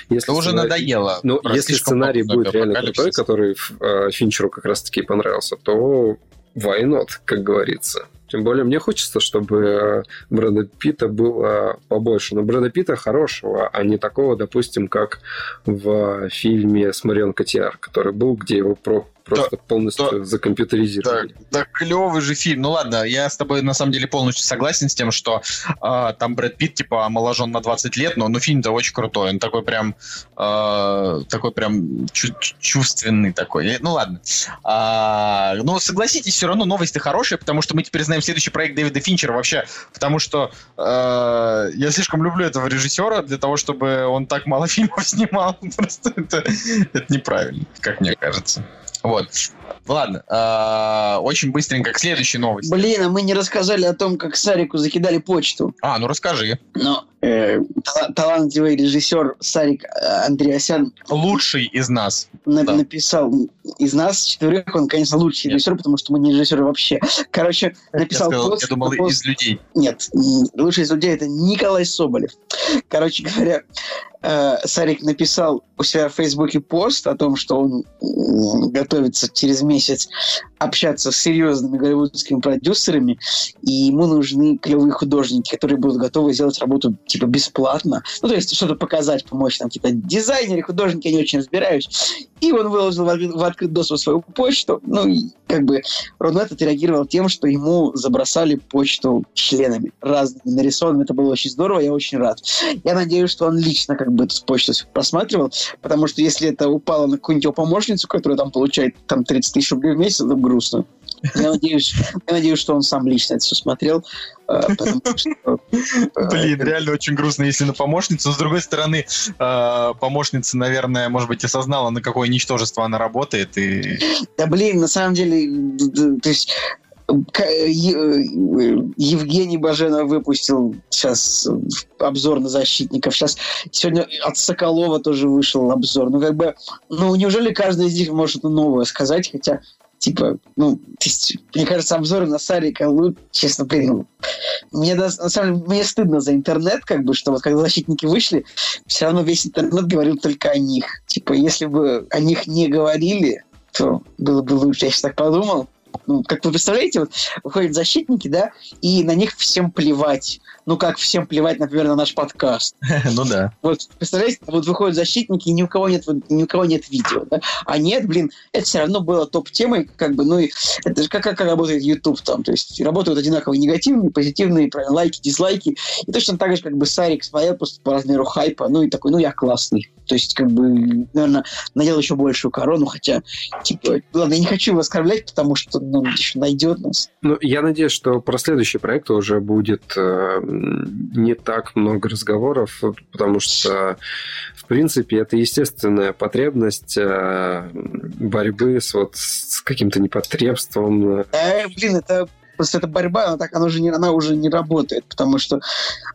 если... Это уже сценарий- надоело. ну, если сценарий будет реально крутой, который э, Финчеру как раз-таки понравился, то why not, как говорится. Тем более мне хочется, чтобы э, Брэда Питта было побольше. Но Брэда Питта хорошего, а не такого, допустим, как в фильме с Марион Котиар, который был, где его про- просто полностью закомпьютеризировали. Да, клевый же фильм. Ну ладно, я с тобой на самом деле полностью согласен с тем, что а, там Брэд Питт типа омоложен на 20 лет, но ну, фильм-то очень крутой. Он такой прям а, такой прям чу- чувственный такой. Э, Ну ладно. А, но согласитесь, все равно новости хорошие, потому что мы теперь знаем следующий проект Дэвида Финчера вообще, потому что а, я слишком люблю этого режиссера для того, чтобы он так мало [LAUGHS] фильмов снимал. Просто это, это неправильно, как мне кажется. Вот. Ладно, а, очень быстренько к следующей новости. Блин, а мы не рассказали о том, как Сарику закидали почту. А, ну расскажи. Но э, тала- талантливый режиссер Сарик э, Андреасян Лучший из нас. на- Да. написал из нас четверых, он, конечно, лучший Нет. режиссер, потому что мы не режиссеры вообще. Короче, написал я, сказал, пост, я думал, пост- из людей. Нет, лучший из людей это Николай Соболев. Короче говоря, э, Сарик написал у себя в Фейсбуке пост о том, что он готовится через месяц общаться с серьезными голливудскими продюсерами, и ему нужны клевые художники, которые будут готовы сделать работу типа бесплатно. Ну, то есть что-то показать, помочь там, типа дизайнеры, художники, я не очень разбираюсь. И он выложил в открытый, в открытый доступ свою почту. Ну, и как бы Рунет отреагировал тем, что ему забросали почту членами разными нарисованными. Это было очень здорово, я очень рад. Я надеюсь, что он лично как бы эту почту просматривал, потому что если это упало на какую-нибудь его помощницу, которая там получает там 30 тысяч рублей в месяц, это грустно. Я надеюсь, я надеюсь, что он сам лично это все смотрел. э, что, э, Блин, реально очень грустно, если на помощницу. С другой стороны, э, помощница, наверное, может быть, осознала, на какое ничтожество она работает. И... Да блин, на самом деле, то есть Евгений Баженов выпустил сейчас обзор на защитников. Сейчас сегодня от Соколова тоже вышел обзор. Ну, как бы, ну, неужели каждый из них может новое сказать? Хотя, типа, ну, то есть, мне кажется, обзоры на Сарика, ну, честно, блин, мне, на самом деле, мне стыдно за интернет, как бы, что вот когда защитники вышли, все равно весь интернет говорил только о них. Типа, если бы о них не говорили, то было бы лучше. Я сейчас так подумал. Ну, как вы представляете, вот выходят защитники, да, и на них всем плевать. Ну, как всем плевать, например, на наш подкаст. [LAUGHS] Ну да. Вот, представляете, вот выходят защитники, и ни у кого нет, ни у кого нет видео, да? А нет, блин, это все равно было топ-темой, как бы, ну, и это же как, как работает YouTube там, то есть работают одинаковые негативные, позитивные, правильно, лайки, дизлайки, и точно так же, как бы Сарик смотрел просто по размеру хайпа, ну, и такой, ну, я классный. То есть, как бы, наверное, надел еще большую корону, хотя, типа, ладно, я не хочу его оскорблять, потому что, ну, еще найдет нас. Ну, я надеюсь, что про следующий проект уже будет э, не так много разговоров, потому что, в принципе, это естественная потребность э, борьбы с, вот, с каким-то непотребством. Э, блин, это просто эта борьба, она, так, она, уже не, она уже не работает, потому что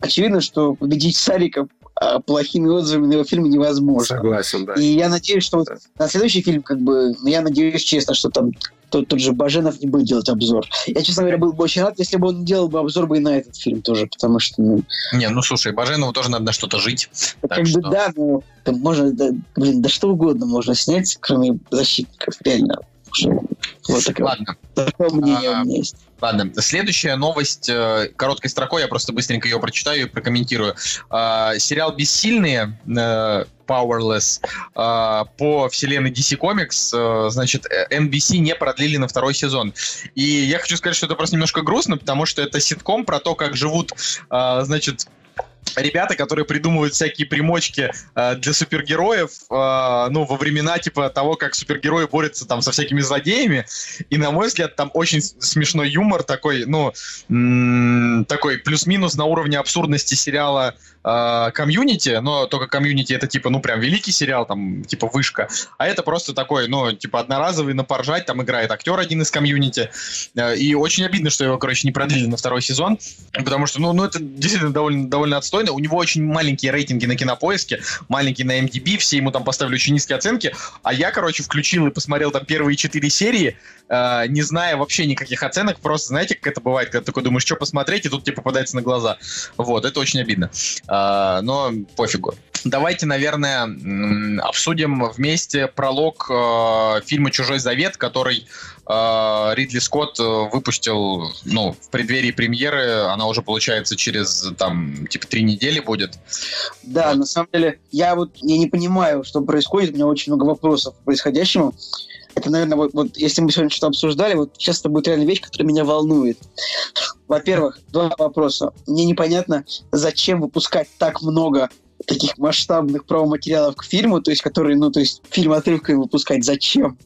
очевидно, что победить Сарика а, плохими отзывами на его фильм невозможно. Согласен, да. И я надеюсь, что вот Да. на следующий фильм, как бы, ну, я надеюсь, честно, что там тот, тот же Баженов не будет делать обзор. Я, честно говоря, был бы очень рад, если бы он делал бы обзор бы и на этот фильм тоже, потому что, ну, Не, ну слушай, Баженову тоже надо на что-то жить. Так как что- бы, да, ну, там можно, да, блин, да что угодно можно снять, кроме защитников, реально. Вот такое, Ладно, такое мнение А, у меня есть. Ладно. Следующая новость э, короткой строкой, я просто быстренько ее прочитаю и прокомментирую. А, сериал «Бессильные», э, Powerless, а, по вселенной DC Comics, э, значит, NBC не продлили на второй сезон. И я хочу сказать, что это просто немножко грустно, потому что это ситком про то, как живут, а, значит, ребята, которые придумывают всякие примочки э, для супергероев, э, ну, во времена, типа, того, как супергерои борются там со всякими злодеями, и, на мой взгляд, там очень смешной юмор такой, ну, м, такой плюс-минус на уровне абсурдности сериала э, комьюнити, но только комьюнити это типа, ну, прям великий сериал, там, типа, вышка, а это просто такой, ну, типа, одноразовый на поржать, там играет актер один из комьюнити, Э, и очень обидно, что его, короче, не продлили на второй сезон, потому что, ну, ну это действительно довольно, довольно отстойно, у него очень маленькие рейтинги на Кинопоиске, маленькие на MDB, все ему там поставили очень низкие оценки, а я, короче, включил и посмотрел там первые четыре серии, э, не зная вообще никаких оценок, просто, знаете, как это бывает, когда такой думаешь, что посмотреть, и тут тебе попадается на глаза. Вот, это очень обидно. А, но пофигу. Давайте, наверное, обсудим вместе пролог э, фильма «Чужой завет», который э, Ридли Скотт э, выпустил, ну, в преддверии премьеры. Она уже, получается, через, там, типа, три недели будет. Да, на самом деле, я вот я не понимаю, что происходит. У меня очень много вопросов к происходящему. Это, наверное, вот, вот если мы сегодня что-то обсуждали, вот сейчас это будет реально вещь, которая меня волнует. Во-первых, два вопроса. Мне непонятно, зачем выпускать так много таких масштабных промо-материалов к фильму, то есть которые, ну, то есть фильм отрывками выпускать, зачем?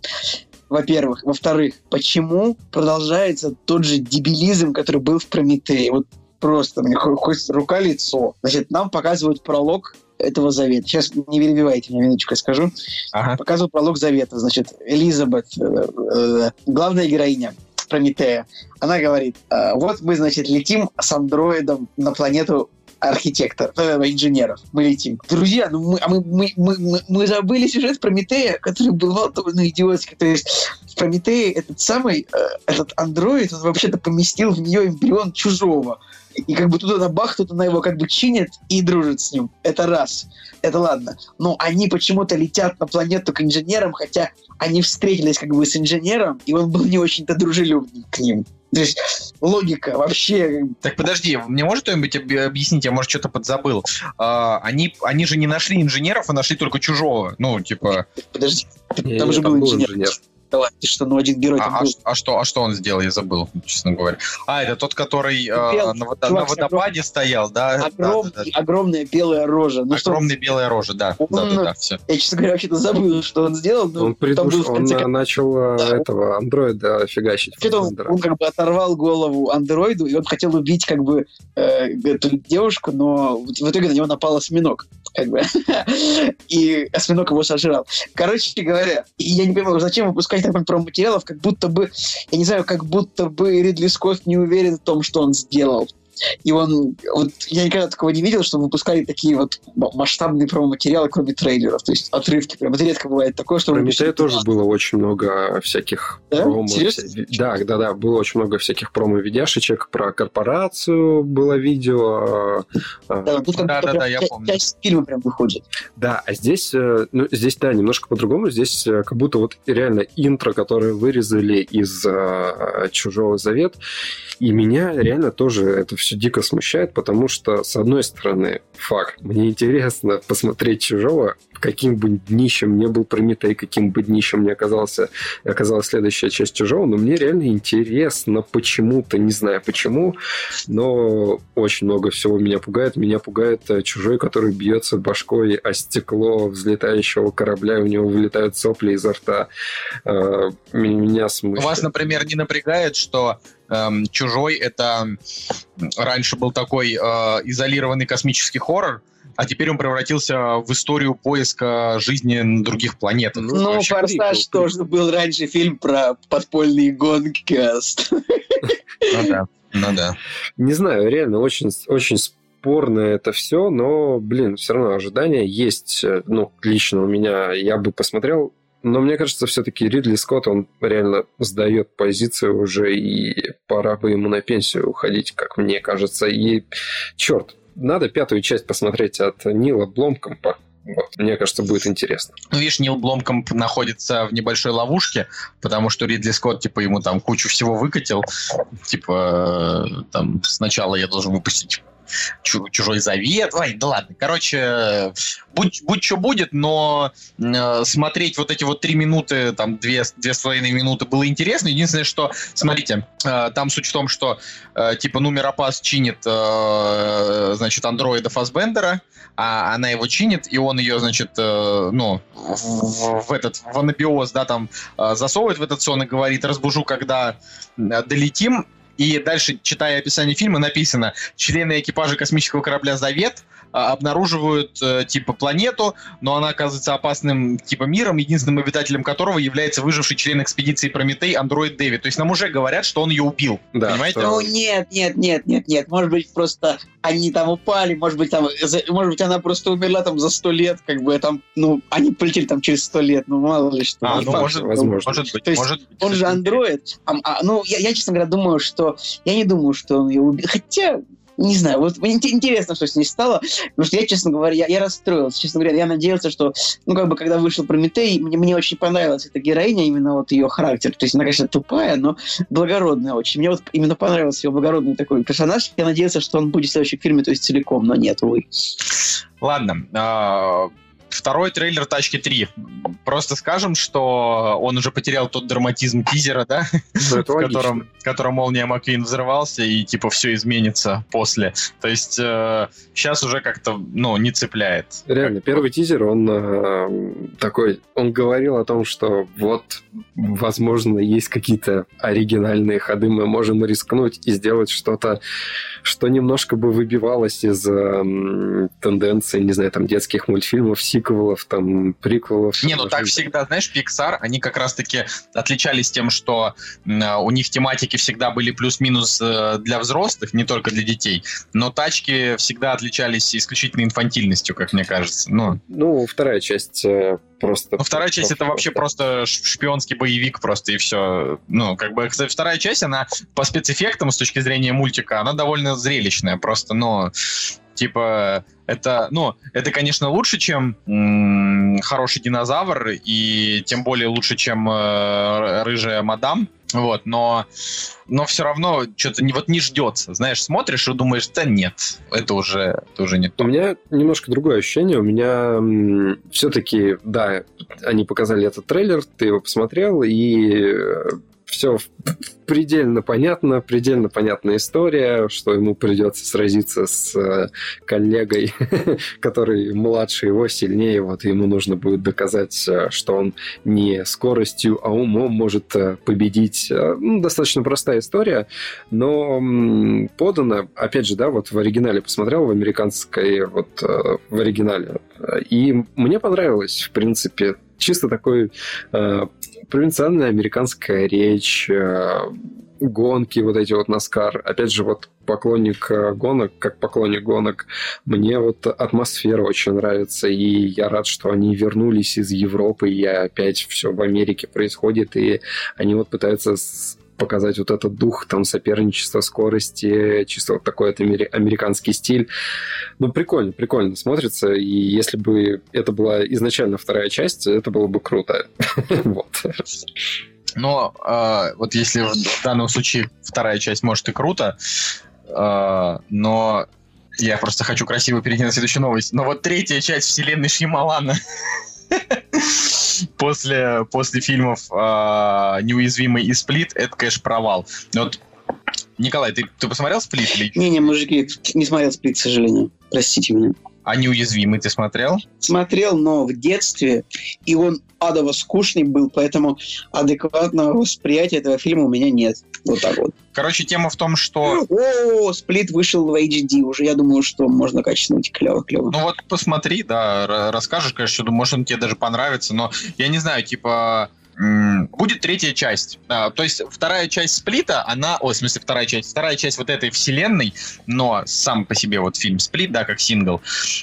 Во-первых. Во-вторых, почему продолжается тот же дебилизм, который был в Прометее? Вот просто мне хо- хоть рука-лицо. Значит, нам показывают пролог этого завета. Сейчас не перебивайте меня, минуточку я скажу. Ага. Показывают пролог завета. Значит, Элизабет, э, э, главная героиня Прометея, она говорит, «А, вот мы, значит, летим с андроидом на планету архитектор, э, инженеров. Мы летим. Друзья, ну мы, а мы, мы, мы, мы- забыли сюжет Прометея, который был довольно идиотский. То есть в Прометее этот самый, э, этот андроид, он вообще-то поместил в нее эмбрион чужого. И как бы тут она бах, тут она его как бы чинит и дружит с ним. Это раз. Это ладно. Но они почему-то летят на планету к инженерам, хотя они встретились как бы с инженером, и он был не очень-то дружелюбный к ним. То есть логика вообще... Так подожди, мне может кто-нибудь об- объяснить, я, может, что-то подзабыл. А, они, они же не нашли инженеров, а нашли только чужого. Ну, типа... Подожди, там же был инженер. инженер. Ты что, ну один герой там А, а был. а что, а что он сделал, я забыл, честно говоря. А, это тот, который э, Белый на, чувак на водопаде стоял, да? Да, Огром- да, да. Огромная белая рожа. Ну что, Огромная белая рожа, да. Он- Да, да, да, все. я, честно говоря, вообще-то забыл, что он сделал. Но Он, был придуш... в он конце а, начал а, Да. этого андроида фигачить. Что-то он, он как бы оторвал голову андроиду, и он хотел убить как бы э, эту девушку, но в в итоге на него напал осьминог. Как бы. [LAUGHS] И осьминог его сожрал. Короче говоря, я не понимаю, зачем выпускать так много промо-материалов, как будто бы, я не знаю, как будто бы Ридли Скотт не уверен в том, что он сделал. И он, вот я никогда такого не видел, что выпускали такие вот масштабные промо-материалы, кроме трейлеров, то есть отрывки. Прям это редко бывает такое, что Про Метея тоже было очень много всяких Да? промо. Серьезно? Да, да, да, было очень много всяких промо-видяшечек. Про корпорацию было видео. а, Да, тут как Да, да, я помню. часть фильма прям выходит. Да, а здесь, э, ну, здесь, да, немножко по-другому. Здесь э, как будто вот реально интро, которое вырезали из э, «Чужого завет», и меня реально тоже это все дико смущает, потому что, с одной стороны, факт, мне интересно посмотреть «Чужого», каким бы днищем не был Прометей, каким бы днищем не оказался, оказалась следующая часть «Чужого», но мне реально интересно почему-то, не знаю почему, но очень много всего меня пугает. Меня пугает э, чужой, который бьется башкой о стекло взлетающего корабля, и у него вылетают сопли изо рта. Э, Меня смущает. Вас, например, не напрягает, что эм, «Чужой» — это раньше был такой э, изолированный космический хоррор, а теперь он превратился в историю поиска жизни на других планетах. Ну, Ну, «Форсаж» тоже был раньше фильм про подпольные гонки. Ну да, ну да. Не знаю, реально очень, очень спорно это все, но, блин, все равно ожидания есть. Э, Ну, лично у меня я бы посмотрел. Но мне кажется, все-таки Ридли Скотт, он реально сдает позицию уже, и пора бы ему на пенсию уходить, как мне кажется. И, черт, надо пятую часть посмотреть от Нила Бломкомпа. Вот, мне кажется, будет интересно. Ну, видишь, Нил Бломкомп находится в небольшой ловушке, потому что Ридли Скотт, типа, ему там кучу всего выкатил. Типа, э, там, сначала я должен выпустить чужой завет. Ой, да ладно. Короче, будь, будь что будет, но э, смотреть вот эти вот три минуты, там, две, две с половиной минуты было интересно. Единственное, что, смотрите, э, там суть в том, что, э, типа, Нумеропас чинит, э, значит, андроида Фасбендера, а она его чинит, и он ее, значит, э, ну, в- в этот, в анабиоз, да, там, э, засовывает в этот сон и говорит, разбужу, когда э, долетим. И дальше, читая описание фильма, написано, члены экипажа космического корабля «Завет» обнаруживают, э, типа, планету, но она оказывается опасным, типа, миром, единственным обитателем которого является выживший член экспедиции Прометей андроид Дэвид. То есть нам уже говорят, что он ее убил. Да, Понимаете? что- Ну, нет, нет, нет, нет, нет. Может быть, просто они там упали, может быть, там, может быть, она просто умерла там за сто лет, как бы там, ну, они полетели там через сто лет, ну, мало ли что. А, ну, факт, может, возможно. может быть, То есть может быть. Он же андроид. А, а, ну, я, я, честно говоря, думаю, что... Я не думаю, что он ее убил. Хотя, не знаю, вот интересно, что с ней стало. Потому что я, честно говоря, я, я расстроился. Честно говоря, я надеялся, что, ну, как бы, когда вышел Прометей, мне, мне очень понравилась эта героиня, именно вот ее характер. То есть она, конечно, тупая, но благородная очень. Мне вот именно понравился ее благородный такой персонаж. Я надеялся, что он будет в следующем фильме, то есть целиком, но нет, увы. Ладно. Второй трейлер «Тачки 3». Просто скажем, что он уже потерял тот драматизм тизера, да? Это [LAUGHS] в котором, в котором Молния Маквин взорвался, и типа все изменится после. То есть сейчас уже как-то, ну, не цепляет. Реально, первый тизер, он э, такой, он говорил о том, что вот, возможно, есть какие-то оригинальные ходы, мы можем рискнуть и сделать что-то, что немножко бы выбивалось из э, м, тенденции, не знаю, там, детских мультфильмов, сиквелов, сиквелов, там, приквелов. Не, ну так всегда, знаешь, Pixar, они как раз-таки отличались тем, что м, у них тематики всегда были плюс-минус э, для взрослых, не только для детей, но тачки всегда отличались исключительно инфантильностью, как мне кажется. Ну, Ну, вторая часть э, просто... Ну, вторая часть это вообще просто шпионский боевик просто и все. Ну, как бы, кстати, вторая часть, она по спецэффектам с точки зрения мультика, она довольно зрелищная. Просто, ну, типа, это, ну, это, конечно, лучше, чем хороший динозавр, и тем более лучше, чем э, рыжая мадам. Вот, но, но все равно что-то не, вот не ждется. Знаешь, смотришь и думаешь, да нет, это уже, это уже не У то. меня немножко другое ощущение. У меня все-таки, да, они показали этот трейлер, ты его посмотрел, и все предельно понятно, предельно понятная история, что ему придется сразиться с э, коллегой, [LAUGHS] который младше его, сильнее, вот ему нужно будет доказать, э, что он не скоростью, а умом может э, победить. Ну, достаточно простая история, но подана, опять же, да, вот в оригинале посмотрел, в американской, вот в оригинале, и мне понравилось, в принципе, чисто такой провинциальная американская речь, э, гонки вот эти вот Наскар. Опять же, вот поклонник э, гонок, как поклонник гонок, мне вот атмосфера очень нравится, и я рад, что они вернулись из Европы, и опять все в Америке происходит, и они вот пытаются показать вот этот дух там соперничества, скорости, чисто вот такой амери- американский стиль. Ну, прикольно, прикольно смотрится, и если бы это была изначально вторая часть, это было бы круто. [LAUGHS] Вот. Но э, вот если в данном случае вторая часть, может, и круто, э, но я просто хочу красиво перейти на следующую новость. Но вот третья часть вселенной Шьямалана [LAUGHS] после, после фильмов э, «Неуязвимый» и «Сплит» — это, конечно, провал. Вот, Николай, ты, ты посмотрел «Сплит» или... Не-не, мужики, не смотрел сплит, к сожалению. Простите меня. А «Неуязвимый» ты смотрел? Смотрел, но в детстве, и он адово скучный был, поэтому адекватного восприятия этого фильма у меня нет. Вот так вот. Короче, тема в том, что... О, сплит вышел в HD уже. Я думаю, что можно качнуть. Клево-клево. Ну вот посмотри, да, ра- расскажешь, конечно, что может он тебе даже понравится, но я не знаю, типа будет третья часть. А, то есть вторая часть сплита, она, о, в смысле вторая часть, вторая часть вот этой вселенной, но сам по себе вот фильм сплит, да, как сингл,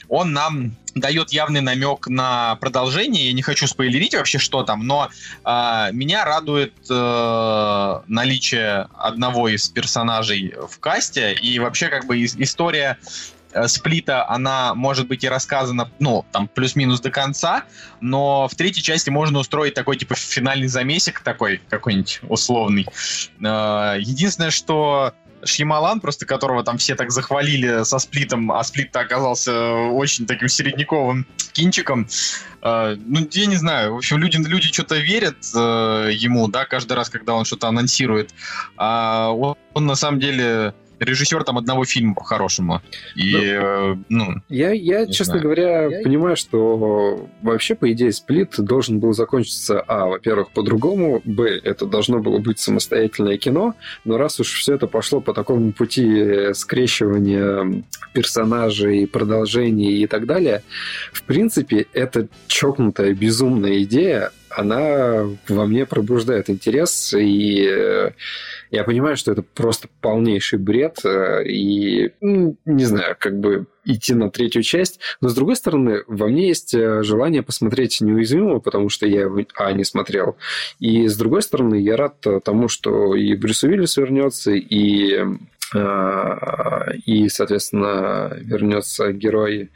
он нам дает явный намек на продолжение. Я не хочу спойлерить вообще, что там, но а, меня радует э, наличие одного из персонажей в касте и вообще как бы ис- история э, сплита, она может быть и рассказана, ну, там, плюс-минус до конца, но в третьей части можно устроить такой, типа, финальный замесик такой, какой-нибудь условный. Э, Единственное, что Шьямалан, просто которого там все так захвалили со сплитом, а сплит оказался очень таким середняковым кинчиком. Э, ну, я не знаю. В общем, люди, люди что-то верят э, ему, да, каждый раз, когда он что-то анонсирует. А он, он на самом деле режиссер там одного фильма по-хорошему. И, э, ну, Я, я честно знаю. говоря, понимаю, что вообще, по идее, сплит должен был закончиться, а, во-первых, по-другому, б, это должно было быть самостоятельное кино, но раз уж все это пошло по такому пути скрещивания персонажей, продолжений и так далее, в принципе, это чокнутая, безумная идея, она во мне пробуждает интерес, и э, я понимаю, что это просто полнейший бред, э, и, ну, не знаю, как бы идти на третью часть. Но, с другой стороны, во мне есть э, желание посмотреть «Неуязвимого», потому что я а, не смотрел. И, с другой стороны, я рад тому, что и Брюс Уиллис вернется, и, и соответственно, вернется герой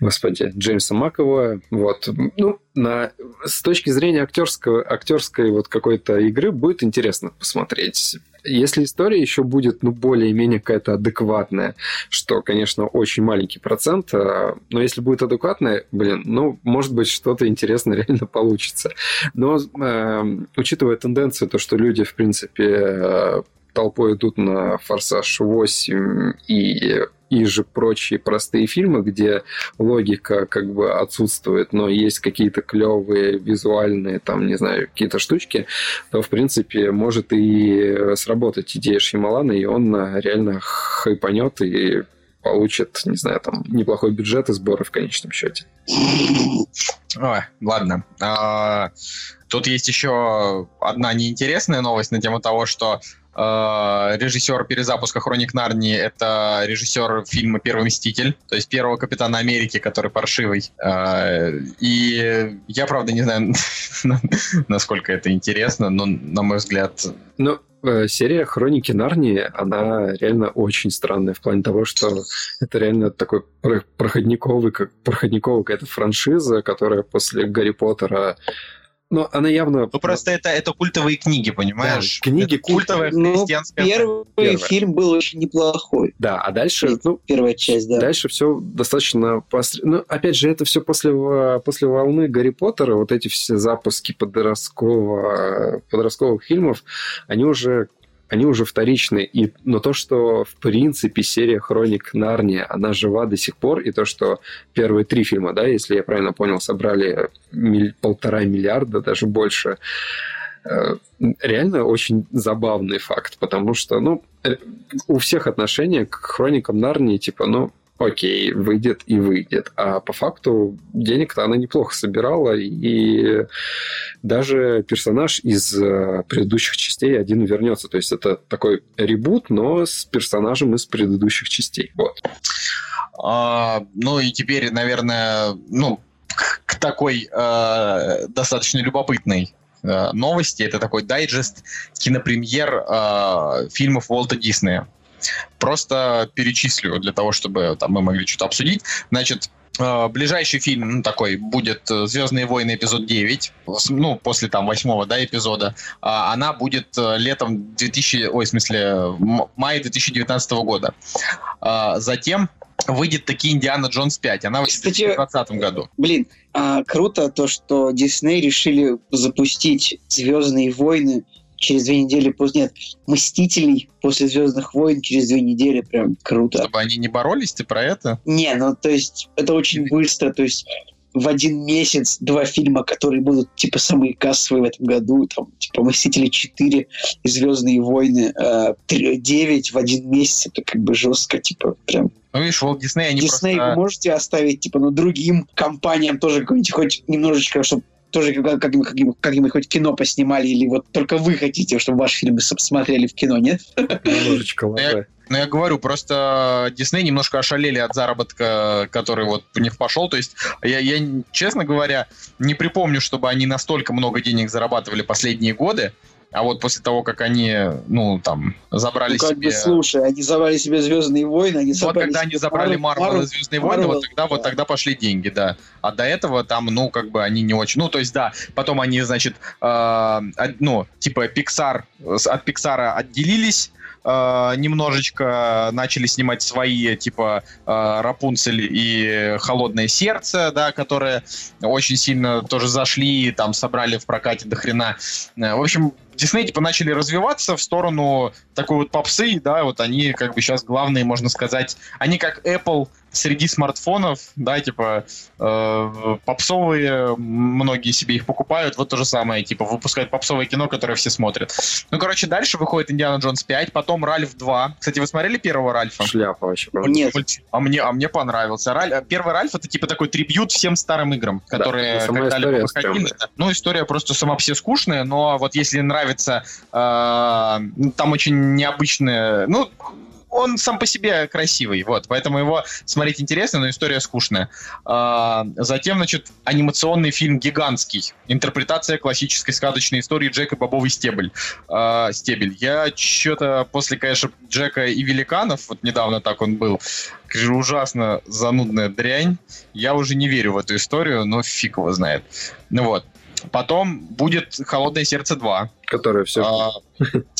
господи, Джеймса Макэвоя. Вот. Ну, на, с точки зрения актерского, актерской вот какой-то игры будет интересно посмотреть. Если история еще будет, ну, более-менее какая-то адекватная, что, конечно, очень маленький процент, а, но если будет адекватная, блин, ну, может быть, что-то интересное [LAUGHS] реально получится. Но, э, учитывая тенденцию, то, что люди, в принципе, э, толпой идут на «Форсаж 8» и и же прочие простые фильмы, где логика как бы отсутствует, но есть какие-то клевые визуальные, там, не знаю, какие-то штучки, то, в принципе, может и сработать идея Шьямалана, и он э, реально хайпанет и получит, не знаю, там, неплохой бюджет и сборы в конечном счете. Ой, ладно. А, тут есть еще одна неинтересная новость на тему того, что а, режиссер перезапуска «Хроник Нарнии» — это режиссер фильма «Первый мститель», то есть первого Капитана Америки, который паршивый. А, и я, правда, не знаю, [LAUGHS] насколько это интересно, но, на мой взгляд... Ну, э, серия «Хроники Нарнии», она реально очень странная в плане того, что это реально такой проходниковый, как проходниковая какая-то франшиза, которая после Гарри Поттера ну, она явно... Ну, просто это, это культовые книги, понимаешь? Да, книги это культовая ну, христианская... Первый Первая. фильм был очень неплохой. Да, а дальше... Ну, Первая часть, да. Дальше все достаточно... Постр... Ну, опять же, это все после, после волны Гарри Поттера, вот эти все запуски подросткового, подростковых фильмов, они уже они уже вторичны. И, но то, что, в принципе, серия «Хроник Нарния», она жива до сих пор, и то, что первые три фильма, да, если я правильно понял, собрали миль- полтора миллиарда, даже больше, э, реально очень забавный факт, потому что, ну, э, у всех отношение к хроникам Нарнии, типа, ну, окей, выйдет и выйдет. А по факту денег-то она неплохо собирала, и даже персонаж из э, предыдущих частей один вернется. То есть это такой ребут, но с персонажем из предыдущих частей. Вот. А, ну и теперь, наверное, ну, к, такой э, достаточно любопытной э, новости. Это такой дайджест кинопремьер э, фильмов Уолта Диснея. Просто перечислю для того, чтобы там, мы могли что-то обсудить. Значит, э, ближайший фильм ну, такой будет э, «Звездные войны» эпизод 9, с- ну, после там восьмого, да, эпизода. А, она будет э, летом 2000, ой, в смысле, мая 2019 года. А, затем выйдет таки «Индиана Джонс 5». Она выйдет в Кстати, 2020 году. Блин, а, круто то, что Дисней решили запустить Звездные войны через две недели после. Нет, Мстителей после Звездных войн через две недели. Прям круто. Чтобы они не боролись, ты про это? Не, ну то есть это очень быстро, то есть в один месяц два фильма, которые будут типа самые кассовые в этом году, там типа Мстители 4 и Звездные войны э, 3, 9 в один месяц, это как бы жестко, типа прям. Ну, видишь, Walt Disney, они Дисней просто... вы можете оставить типа ну другим компаниям тоже какой-нибудь хоть немножечко, чтобы тоже как- как-нибудь, как-нибудь, как-нибудь хоть кино поснимали, или вот только вы хотите, чтобы ваши фильмы смотрели в кино, нет? Немножечко лапы. Ну, я говорю, просто Дисней немножко ошалели от заработка, который вот у них пошел. То есть, я, я, честно говоря, не припомню, чтобы они настолько много денег зарабатывали последние годы. А вот после того, как они, ну, там, забрали Ну, как себе... бы, слушай, они забрали себе Звездные войны, они Вот забрали когда они забрали Марвел- Марвел и Звездные войны, вот тогда, вот да. тогда пошли деньги, да. А до этого там, ну, как бы они не очень. Ну, то есть, да, потом они, значит, э, ну, типа Pixar, от Pixar отделились, э, немножечко начали снимать свои, типа э, Рапунцель и Холодное сердце, да, которые очень сильно тоже зашли, там собрали в прокате до хрена. Э, В общем, Дисней типа начали развиваться в сторону такой вот попсы, да, вот они как бы сейчас главные, можно сказать, они как Apple среди смартфонов, да, типа э, попсовые, многие себе их покупают, вот то же самое, типа выпускают попсовое кино, которое все смотрят. Ну, короче, дальше выходит Индиана Джонс 5, потом Ральф 2. Кстати, вы смотрели первого Ральфа? Шляпа вообще. Нет, Мульти- А мне, а мне понравился. Раль- Первый Ральф это типа такой трибют всем старым играм, Да, которые сама когда-либо выходили. Ну, история просто сама все скучная, но вот если нравится, э, ну, там очень необычная, ну, он сам по себе красивый, вот, поэтому его смотреть интересно, но история скучная. А, затем, значит, анимационный фильм «Гигантский». Интерпретация классической сказочной истории Джека Бобовый стебель. А, стебель. Я что-то после, конечно, Джека и Великанов, вот недавно так он был, ужасно занудная дрянь. Я уже не верю в эту историю, но фиг его знает. Ну вот. Потом будет «Холодное сердце 2». Которая все... А,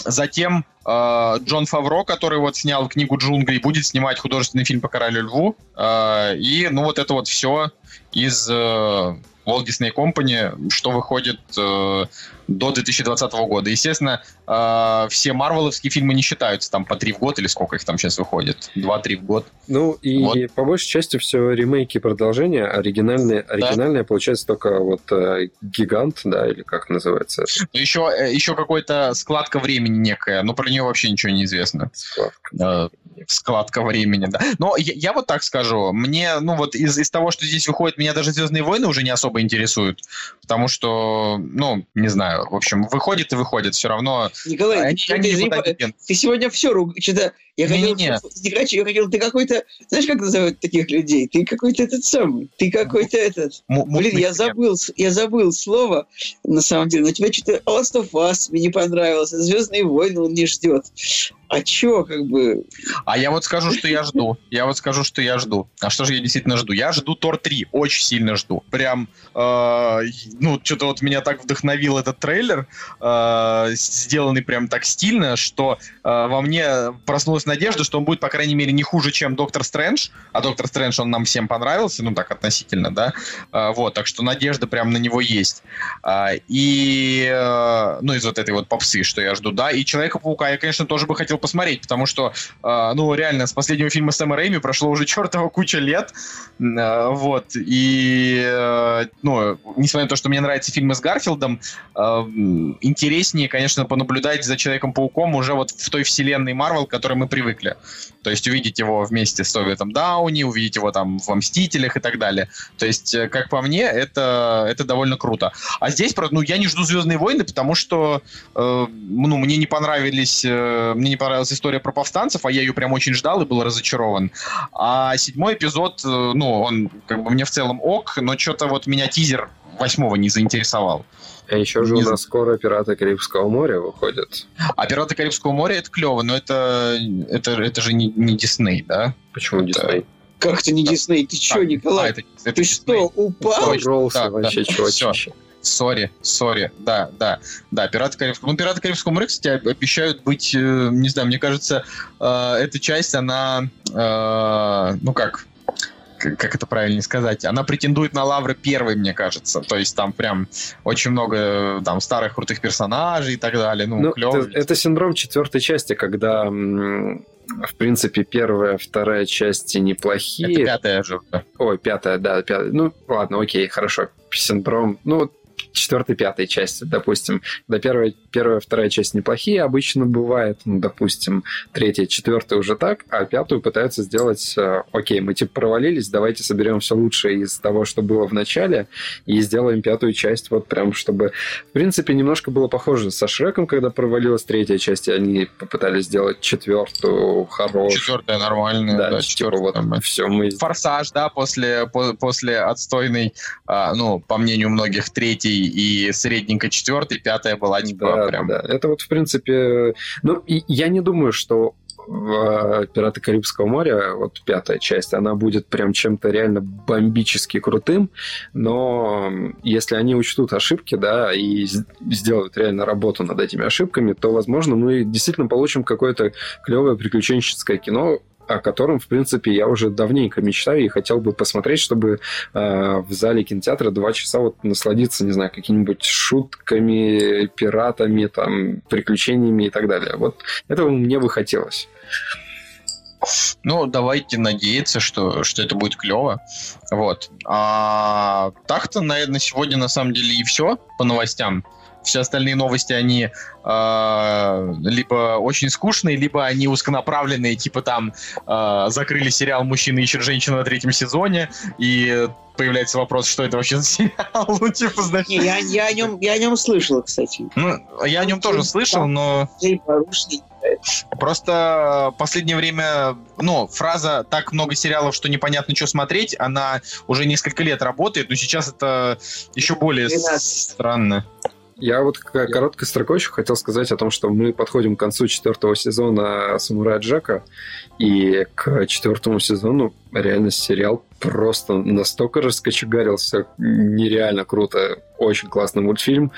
Затем а, Джон Фавро, который вот снял книгу «Джунгли», будет снимать художественный фильм по «Королю льву». А, И, ну, вот это вот все из э, Walt Disney Company, что выходит э, до 2020 года. Естественно, э, все марвеловские фильмы не считаются там по три в год или сколько их там сейчас выходит? Два-три в год. Ну и Вот. по большей части все ремейки и продолжения. Оригинальные, оригинальные получается только вот э, гигант, да, или как называется Но еще, э, еще какой-то складка времени некая, но про нее вообще ничего не известно. складка. Э, складка времени, да. Но я, я вот так скажу, мне, ну вот из, из того, что здесь выходит, меня даже «Звездные войны» уже не особо интересуют, потому что, ну, не знаю, в общем, выходит и выходит, все равно... Николай, они, ты, они ты, ты, сегодня все. Что-то... Я хотел, Не-не-не. не хочу, я хотел, ты какой-то, знаешь, как называют таких людей? Ты какой-то этот самый, ты какой-то этот. М- Блин, я забыл, я забыл слово, на самом деле. Но тебе что-то Last of Us мне не понравился, Звездные войны он не ждет. А чё, как бы, А я вот скажу, что я жду. Я вот скажу, что я жду. А что же я действительно жду? Я жду Тор 3. Очень сильно жду. Прям, э, ну, что-то вот меня так вдохновил этот трейлер, э, сделанный прям так стильно, что э, во мне проснулась надежда, что он будет, по крайней мере, не хуже, чем Доктор Стрэндж. А Доктор Стрэндж, он нам всем понравился, ну, так, относительно, да. Э, вот, так что надежда прям на него есть. А, и, э, ну, из вот этой вот попсы, что я жду, да. И Человека-паука я, конечно, тоже бы хотел посмотреть, потому что, э, ну, реально, с последнего фильма Сэма Рэйми прошло уже [LAUGHS] чертова куча лет. Вот. И, э, ну, несмотря на то, что мне нравятся фильмы с Гарфилдом, интереснее, конечно, понаблюдать за Человеком-пауком уже вот в той вселенной Марвел, к мы привыкли. То есть увидеть его вместе с Робертом Дауни, увидеть его там во «Мстителях» и так далее. То есть, э, как по мне, это, это довольно круто. А здесь, правда, ну, я не жду «Звездные войны», потому что, э, ну, мне не понравились, э, мне не понравилась история про повстанцев, а я ее прям очень ждал и был разочарован. А седьмой эпизод, э, ну, он как бы мне в целом ок, но что-то вот меня тизер восьмого не заинтересовал. А еще же Не у нас скоро «Пираты Карибского моря» выходят. А «Пираты Карибского моря» — это клево, но это, это, это же не, не Дисней, да? Почему Это- Дисней? как-то не Дисней, ты чё, А, Николай? а, это, это ты Дисней. что, упал? Обрался да, вообще да, чувачище. Сори, сори, да, да, да, Пираты Карибского. Ну, Пираты Карибского моря, кстати, об- обещают быть, э, не знаю, мне кажется, э, эта часть, она, э, ну как, как это правильно сказать, она претендует на лавры первой, мне кажется. То есть там прям очень много э, там старых крутых персонажей и так далее. Ну, Ну, клево. это, это синдром четвертой части, когда, в принципе, первая, вторая части Это неплохие. пятая же. Ой, пятая, да, пятая. Ну, ладно, окей, хорошо. Синдром, ну, четвертой, пятой части, допустим. Да, первая, первая, вторая часть неплохие обычно бывает, ну, допустим, третья, четвертая уже так, а пятую пытаются сделать, э, окей, мы типа провалились, давайте соберем все лучшее из того, что было в начале, и сделаем пятую часть вот прям, чтобы... В принципе, немножко было похоже со Шреком, когда провалилась третья часть, и они попытались сделать четвертую хорошую. Четвертая нормальная, Да, да, типа четвертая вот нормальная. все мы Форсаж, да, после, по- после отстойной, а, ну, по мнению многих, третьей и средненько четвертой, пятая была, типа, Да, прям... да. Это вот, в принципе... Ну, и я не думаю, что в «Пираты Карибского моря», вот пятая часть, она будет прям чем-то реально бомбически крутым, но если они учтут ошибки, да, и сделают реально работу над этими ошибками, то, возможно, мы действительно получим какое-то клевое приключенческое кино, о котором, в принципе, я уже давненько мечтаю и хотел бы посмотреть, чтобы э, в зале кинотеатра два часа вот насладиться, не знаю, какими-нибудь шутками, пиратами, там, приключениями и так далее. Вот этого мне бы хотелось. Ну, давайте надеяться, что, что это будет клево. Вот. А так-то, наверное, сегодня на самом деле и все по новостям. Все остальные новости, они а, либо очень скучные, либо они узконаправленные, типа там а, закрыли сериал «Мужчина ищет женщину» на третьем сезоне, и появляется вопрос, что это вообще за сериал, [LAUGHS] ну, типа, знаешь... Не, я, я, о нем, я о нем слышал, кстати. Ну, я о нем тоже слышал, но... Просто в последнее время, ну, фраза «так много сериалов, что непонятно, что смотреть», она уже несколько лет работает, но сейчас это еще более 12. странно. Я вот короткой строкой еще хотел сказать о том, что мы подходим к концу четвертого сезона «Самурая Джека», и к четвертому сезону реально сериал просто настолько раскочегарился, нереально круто, очень классный мультфильм.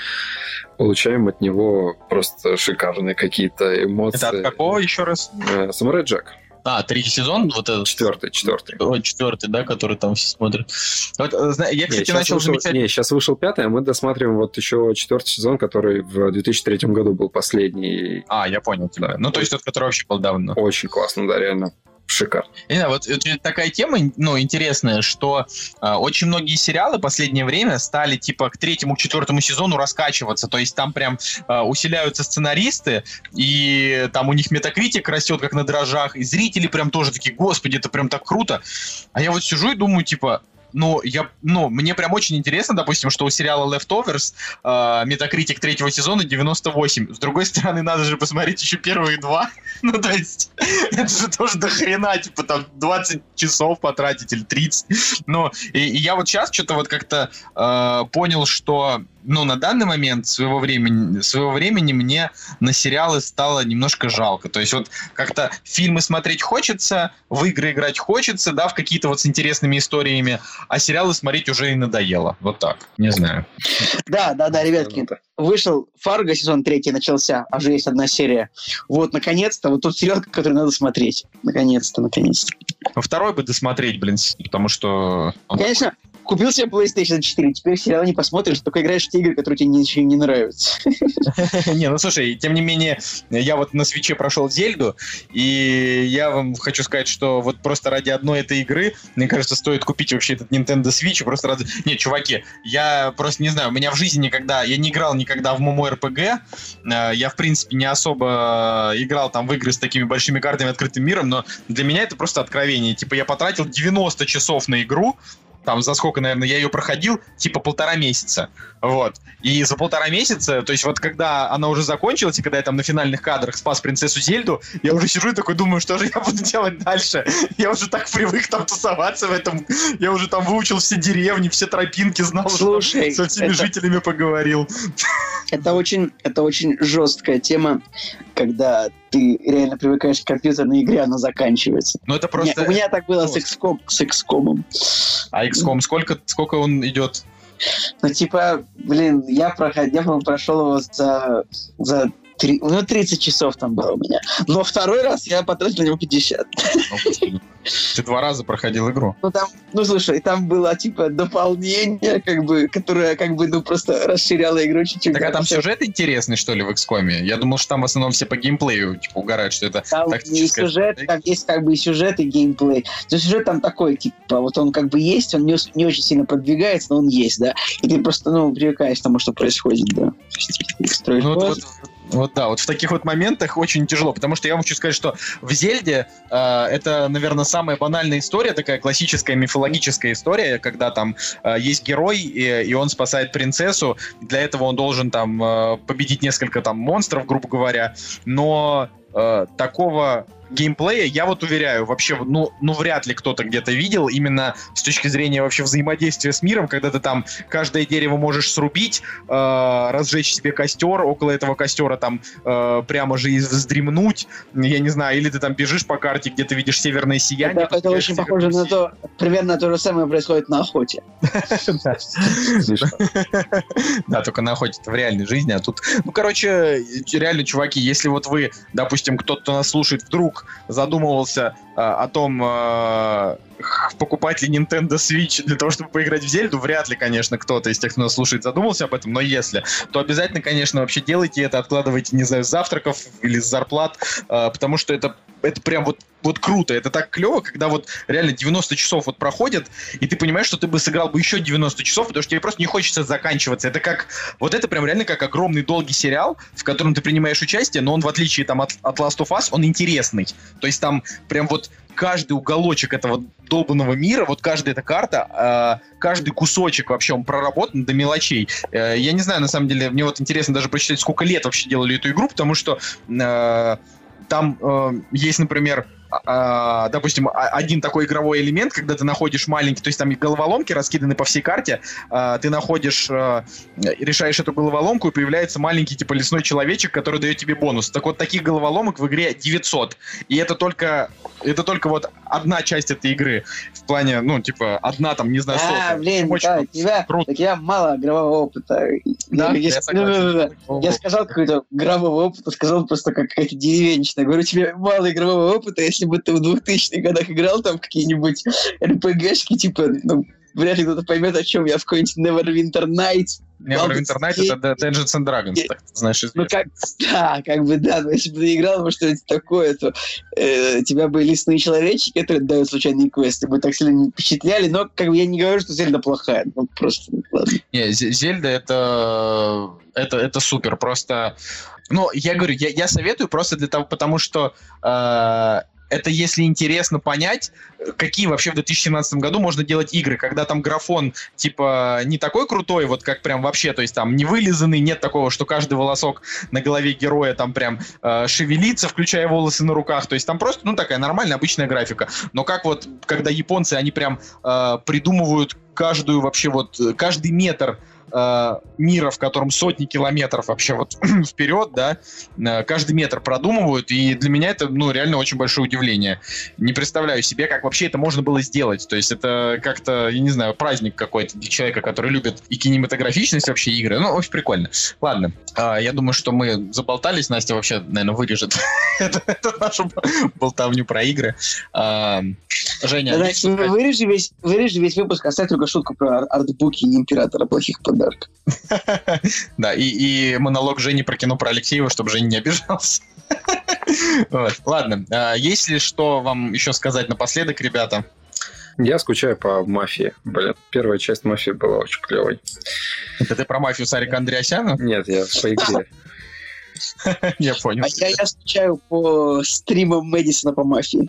Получаем от него просто шикарные какие-то эмоции. Это от какого еще раз? Э, «Самурай Джек». А, третий сезон, вот этот Четвертый, четвертый. Четвертый, да, который там все смотрят. Вот, э, я, Не, кстати, сейчас начал вышел, замечать... не, сейчас вышел пятый, а мы досматриваем вот еще четвертый сезон, который в 2003 году был последний. А, я понял тебя. Ну, то есть тот, который вообще был давно. Очень классно, да, реально. Шикарно. Не знаю, вот такая тема, ну, интересная, что э, очень многие сериалы в последнее время стали, типа, к третьему, к четвертому сезону раскачиваться, то есть там прям э, усиляются сценаристы, и там у них метакритик растет, как на дрожжах, и зрители прям тоже такие, господи, это прям так круто. А я вот сижу и думаю, типа, ну, я, ну, мне прям очень интересно, допустим, что у сериала Leftovers э, метакритик третьего сезона 98. С другой стороны, надо же посмотреть еще первые два. [LAUGHS] ну, то есть, это же тоже до хрена, типа, там, 20 часов потратить или 30. Ну, и, и я вот сейчас что-то вот как-то э, понял, что ну, на данный момент своего времени, своего времени мне на сериалы стало немножко жалко. То есть вот как-то фильмы смотреть хочется, в игры играть хочется, да, в какие-то вот с интересными историями, а сериалы смотреть уже и надоело. Вот так. Не знаю. Да, да, да, ребятки. Вышел Фарго, сезон третий начался, а уже есть одна серия. Вот, наконец-то, вот тот сериал, который надо смотреть. Наконец-то, наконец-то. Второй бы досмотреть, блин, потому что... он Конечно, купил себе PlayStation 4, теперь сериал не посмотришь, только играешь в те игры, которые тебе ничего не нравятся. [LAUGHS] Не, ну слушай, тем не менее, я вот на свече прошел Зельду, и я вам хочу сказать, что вот просто ради одной этой игры, мне кажется, стоит купить вообще этот Nintendo Switch, просто ради... Нет, чуваки, я просто не знаю, у меня в жизни никогда, я не играл никогда в MMORPG, э, я, в принципе, не особо играл там в игры с такими большими картами открытым миром, но для меня это просто откровение. Типа, я потратил 90 часов на игру, там за сколько, наверное, я ее проходил, типа полтора месяца. Вот. И за полтора месяца, то есть вот когда она уже закончилась, и когда я там на финальных кадрах спас принцессу Зельду, я уже сижу и такой думаю, что же я буду делать дальше. Я уже так привык там тусоваться в этом. Я уже там выучил все деревни, все тропинки, знал, Слушай, что со всеми это- жителями поговорил. Это очень, это очень жесткая тема, когда ты реально привыкаешь к компьютерной игре, она заканчивается. Но это просто... У меня так было с. XCOM, с XCOM. А XCOM, сколько, сколько он идет? Ну, типа, блин, я, проход... я прошел его за, за три... ну, 30 часов там было у меня. Но второй раз я потратил на него 50. О, господи. Ты два раза проходил игру. Ну, там, ну, слушай, там было, типа, дополнение, как бы, которое, как бы, ну, просто расширяло игру чуть-чуть. Так а там сюжет интересный, что ли, в XCOM? Я думал, что там в основном все по геймплею, типа, угорают, что это Там и тактическая сюжет, там есть как бы и сюжет, и геймплей. Но сюжет там такой, типа, вот он как бы есть, он не, не очень сильно продвигается, но он есть, да. И ты просто, ну, привыкаешь к тому, что происходит, да. Строишь Ну, вот, вот- вот да, вот в таких вот моментах очень тяжело, потому что я вам хочу сказать, что в Зельде э, это, наверное, самая банальная история, такая классическая мифологическая история, когда там э, есть герой, и, и он спасает принцессу, для этого он должен там э, победить несколько там монстров, грубо говоря, но э, такого геймплея, я вот уверяю, вообще, ну, ну вряд ли кто-то где-то видел, именно с точки зрения вообще взаимодействия с миром, когда ты там каждое дерево можешь срубить, э, разжечь себе костер, около этого костера там э, прямо же и вздремнуть, я не знаю, или ты там бежишь по карте, где ты видишь северное сияние. Это, это очень похоже на то, примерно то же самое происходит на охоте. Да, [LAUGHS] только на охоте в реальной жизни, а тут... Ну, короче, реально, чуваки, если вот вы, допустим, кто-то нас слушает, вдруг задумывался а, о том, х- покупать ли Nintendo Switch для того, чтобы поиграть в Зельду, вряд ли, конечно, кто-то из тех, кто нас слушает, задумался об этом, но если, то обязательно, конечно, вообще делайте это, откладывайте, не знаю, с завтраков или с зарплат, а, потому что это, это прям вот, вот круто, это так клево, когда вот реально 90 часов вот проходят, и ты понимаешь, что ты бы сыграл бы еще 90 часов, потому что тебе просто не хочется заканчиваться. Это как, вот это прям реально как огромный долгий сериал, в котором ты принимаешь участие, но он, в отличие там от, от Last of Us, он интересный. То есть там прям вот каждый уголочек этого долбанного мира, вот каждая эта карта, э, каждый кусочек вообще он проработан до мелочей. Э, я не знаю, на самом деле, мне вот интересно даже прочитать, сколько лет вообще делали эту игру, потому что э, там э, есть, например, а, допустим, а- один такой игровой элемент, когда ты находишь маленький, то есть там головоломки раскиданы по всей карте, а, ты находишь, а, решаешь эту головоломку, и появляется маленький типа лесной человечек, который дает тебе бонус. Так вот, таких головоломок в игре 900. И это только, это только вот одна часть этой игры. В плане, ну, типа, одна там, не знаю, А, сотая. блин, Очень да, у тебя, круто. у тебя мало игрового опыта. Да, я, я согласен. да-да-да. Я сказал какой-то игрового опыта, сказал просто как какая-то деревенщина. Говорю, тебе мало игрового опыта, если бы ты в 2000-х годах играл там какие-нибудь РПГшки, типа, ну, вряд ли кто-то поймет, о чем я в какой-нибудь Neverwinter Nights. Neverwinter Night это Dungeons and Dragons, так знаешь, Ну, известно. как, да, как бы, да, но если бы ты играл во что-нибудь такое, то э, тебя бы лесные человечки, которые дают случайные квесты, бы так сильно не впечатляли, но как бы я не говорю, что Зельда плохая, ну, просто, ладно. Не, Зе- Зельда это, это, это супер. Просто, ну, я говорю, я, я советую просто для того, потому что э, это если интересно понять, какие вообще в 2017 году можно делать игры, когда там графон типа не такой крутой, вот как прям вообще, то есть там не вылизанный, нет такого, что каждый волосок на голове героя там прям э, шевелится, включая волосы на руках, то есть там просто, ну, такая нормальная обычная графика. Но как вот, когда японцы, они прям э, придумывают каждую вообще вот, э, каждый метр э, мира, в котором сотни километров вообще вот [CLEARS THROAT] вперед, да, э, каждый метр продумывают, и для меня это, ну, реально очень большое удивление. Не представляю себе, как вообще это можно было сделать. То есть это как-то, я не знаю, праздник какой-то для человека, который любит и кинематографичность вообще игры. Ну, очень прикольно. Ладно, а, я думаю, что мы заболтались. Настя вообще, наверное, вырежет [LAUGHS] эту нашу болтовню про игры. А, Женя, вырежи весь, вырежи весь выпуск, оставь только шутку про ар- артбуки императора плохих подарков. [LAUGHS] Да, и, и монолог Жени про кино про Алексеева, чтобы Женя не обижался. [LAUGHS] Вот. Ладно, а есть ли что вам еще сказать напоследок, ребята? Я скучаю по мафии. Блин, первая часть мафии была очень клевой. Это ты про мафию Сарика Андреасяна? Нет, я по игре. [LAUGHS] Я понял. А я, я скучаю по стримам Мэдисона по мафии.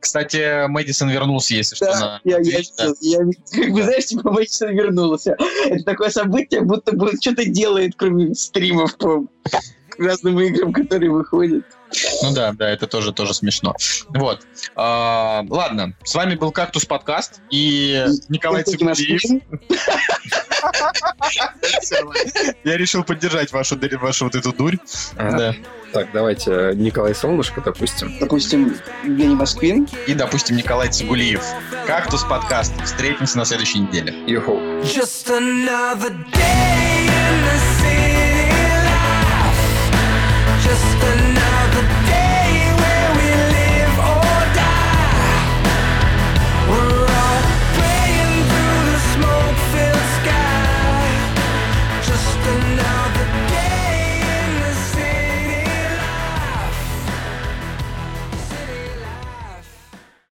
Кстати, Мэдисон вернулся, если что, Да, на я, я, да. я [LAUGHS] как бы, знаешь, типа Мэдисон вернулся. Это такое событие, будто бы что-то делает, кроме стримов по разным играм, которые выходят. Ну да, да, это тоже, тоже смешно. Вот. А, ладно, с вами был Кактус подкаст и Николай аспектом. [LAUGHS] [LAUGHS] Я решил поддержать вашу, вашу вот эту дурь. Да. Так, давайте Николай Солнышко, допустим. Допустим, Евгений Москвин. И, допустим, Николай Цигулиев. Кактус подкаст. Встретимся на следующей неделе. Юху. Just another day in the city life. Just another